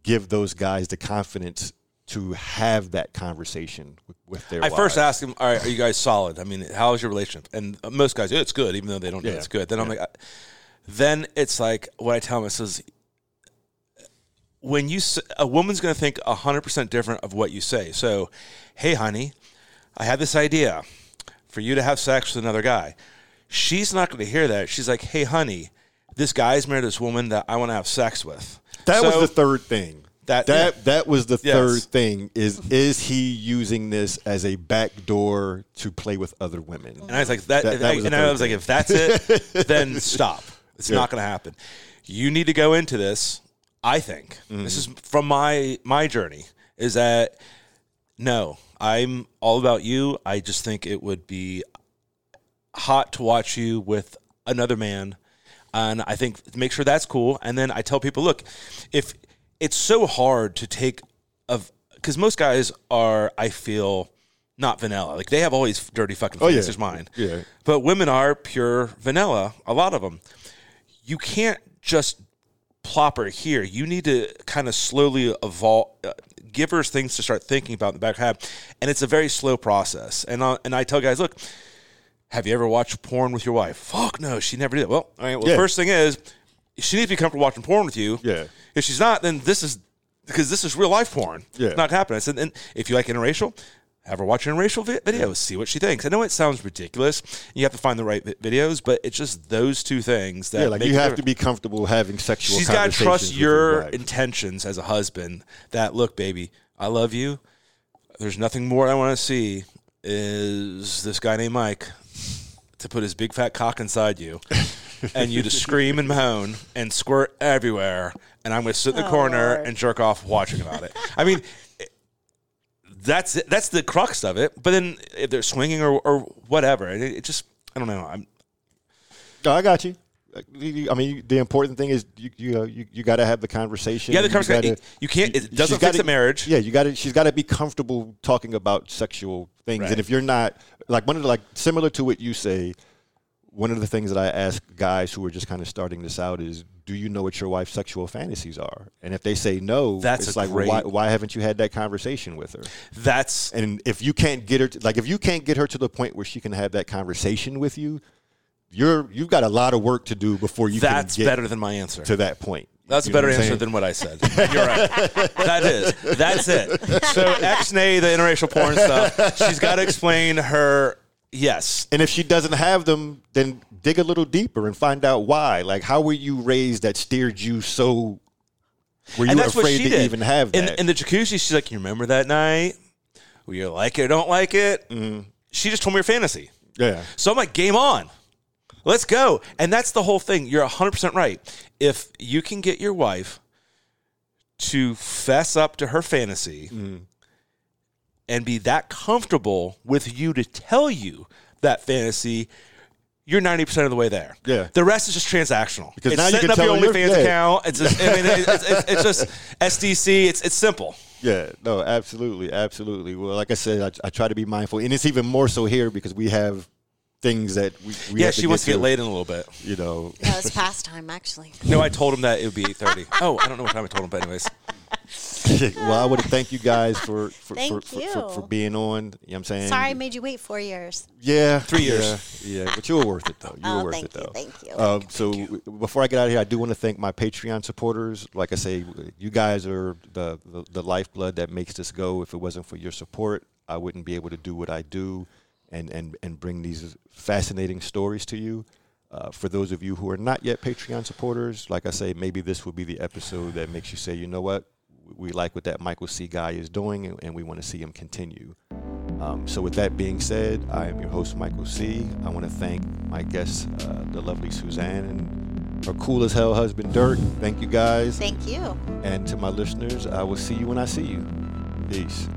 give those guys the confidence to have that conversation with, with their I first ask them, all right, are you guys solid? I mean, how is your relationship? And uh, most guys, "Yeah, it's good, even though they don't know Yeah. it's good. Then I'm like, I- then it's like what I tell them. is, when you a woman's going to think hundred percent different of what you say. So, hey, honey, I had this idea for you to have sex with another guy. She's not going to hear that. She's like, hey, honey, this guy's married this woman that I want to have sex with. That So- was the third thing. That- that yeah. that was the Yes. third thing. Is is he using this as a back door to play with other women? And I was like, that, That- that was and I was like, if that's it, then stop. It's Yeah. not going to happen. You need to go into this. I think mm-hmm. this is from my my journey. Is that no? I'm all about you. I just think it would be hot to watch you with another man, and I think make sure that's cool. And then I tell people, look, if it's so hard to take of because most guys are, I feel. Not vanilla. Like they have all these dirty fucking Oh, things. yeah. There's mine. Yeah. But women are pure vanilla. A lot of them. You can't just plop her here. You need to kind of slowly evolve, uh, give her things to start thinking about in the back of her head, and it's a very slow process. And I, and I tell guys, look, have you ever watched porn with your wife? Fuck no, she never did. Well, all right. Well, Yeah. first thing is, she needs to be comfortable watching porn with you. Yeah. If she's not, then this is because this is real life porn. Yeah. It's not happening. I said, and if you like interracial, have her watch interracial vi- videos, see what she thinks. I know it sounds ridiculous. You have to find the right vi- videos, but it's just those two things that yeah, like you have to be comfortable having sexual. She's got to trust your intentions as a husband. That look, baby, I love you. There's nothing more I want to see is this guy named Mike to put his big fat cock inside you, and you to scream and moan and squirt everywhere, and I'm going to sit in the Oh, corner Lord. and jerk off watching about it. I mean. That's it. that's the crux of it. But then if they're swinging or, or whatever, it, it just I don't know. I'm No, I got you. Like, you- you- I mean, the important thing is you you know, you, you got to have the conversation. yeah. The conversation gotta- you can't. It doesn't fix gotta- the marriage. Yeah, you got to. She's got to be comfortable talking about sexual things. Right. And if you're not, like one of the, like similar to what you say, one of the things that I ask guys who are just kind of starting this out is, do you know what your wife's sexual fantasies are? And if they say no, That's it's like, well, why, why haven't you had that conversation with her? That's And if you can't get her, to, like if you can't get her to the point where she can have that conversation with you, you're you've got a lot of work to do before you that's can get better than my answer. to that point. That's You a better answer than what I said. You're right. that is. That's it. So X-nay, the interracial porn stuff. She's got to explain her. Yes. And if she doesn't have them, then dig a little deeper and find out why. Like, how were you raised that steered you so? Were you that's what afraid she to did. even have in, that? in the jacuzzi. She's like, "You remember that night? Where you like it or don't like it?" Mm-hmm. She just told me her fantasy. yeah, So I'm like, game on. Let's go. And that's the whole thing. You're 100% right. If you can get your wife to fess up to her fantasy, mm-hmm. and be that comfortable with you to tell you that fantasy, you're 90% of the way there. Yeah. The rest is just transactional. Because it's now you setting can up tell your OnlyFans account. It's just, I mean, it's, it's, it's just SDC. It's, it's simple. Yeah, no, absolutely, absolutely. Well, like I said, I, I try to be mindful, and it's even more so here because we have things that we, we yeah, have she to wants to get get laid in a little bit. You know, Yeah, it's past time actually. No, I told him that it would be 8.30. oh, I don't know what time I told him, but anyways. well, I want to thank you guys for for, Thank for, for, for, for being on. You know what I'm saying? Sorry, I made you wait four years. Yeah, Three years. Yeah, yeah, but you were worth it though. You Oh, were worth thank it you, though. thank you. Um, so w- before I get out of here, I do want to thank my Patreon supporters. Like I say, you guys are the, the the lifeblood that makes this go. If it wasn't for your support, I wouldn't be able to do what I do and and and bring these fascinating stories to you. Uh, for those of you who are not yet Patreon supporters, like I say, maybe this will be the episode that makes you say, you know what, we like what that Michael C. guy is doing, and, and we want to see him continue. Um, so, with that being said, I am your host, Michael C. I want to thank my guests, uh, the lovely Suzanne and her cool as hell husband, Dirk. Thank you guys. Thank you. And to my listeners, I will see you when I see you. Peace.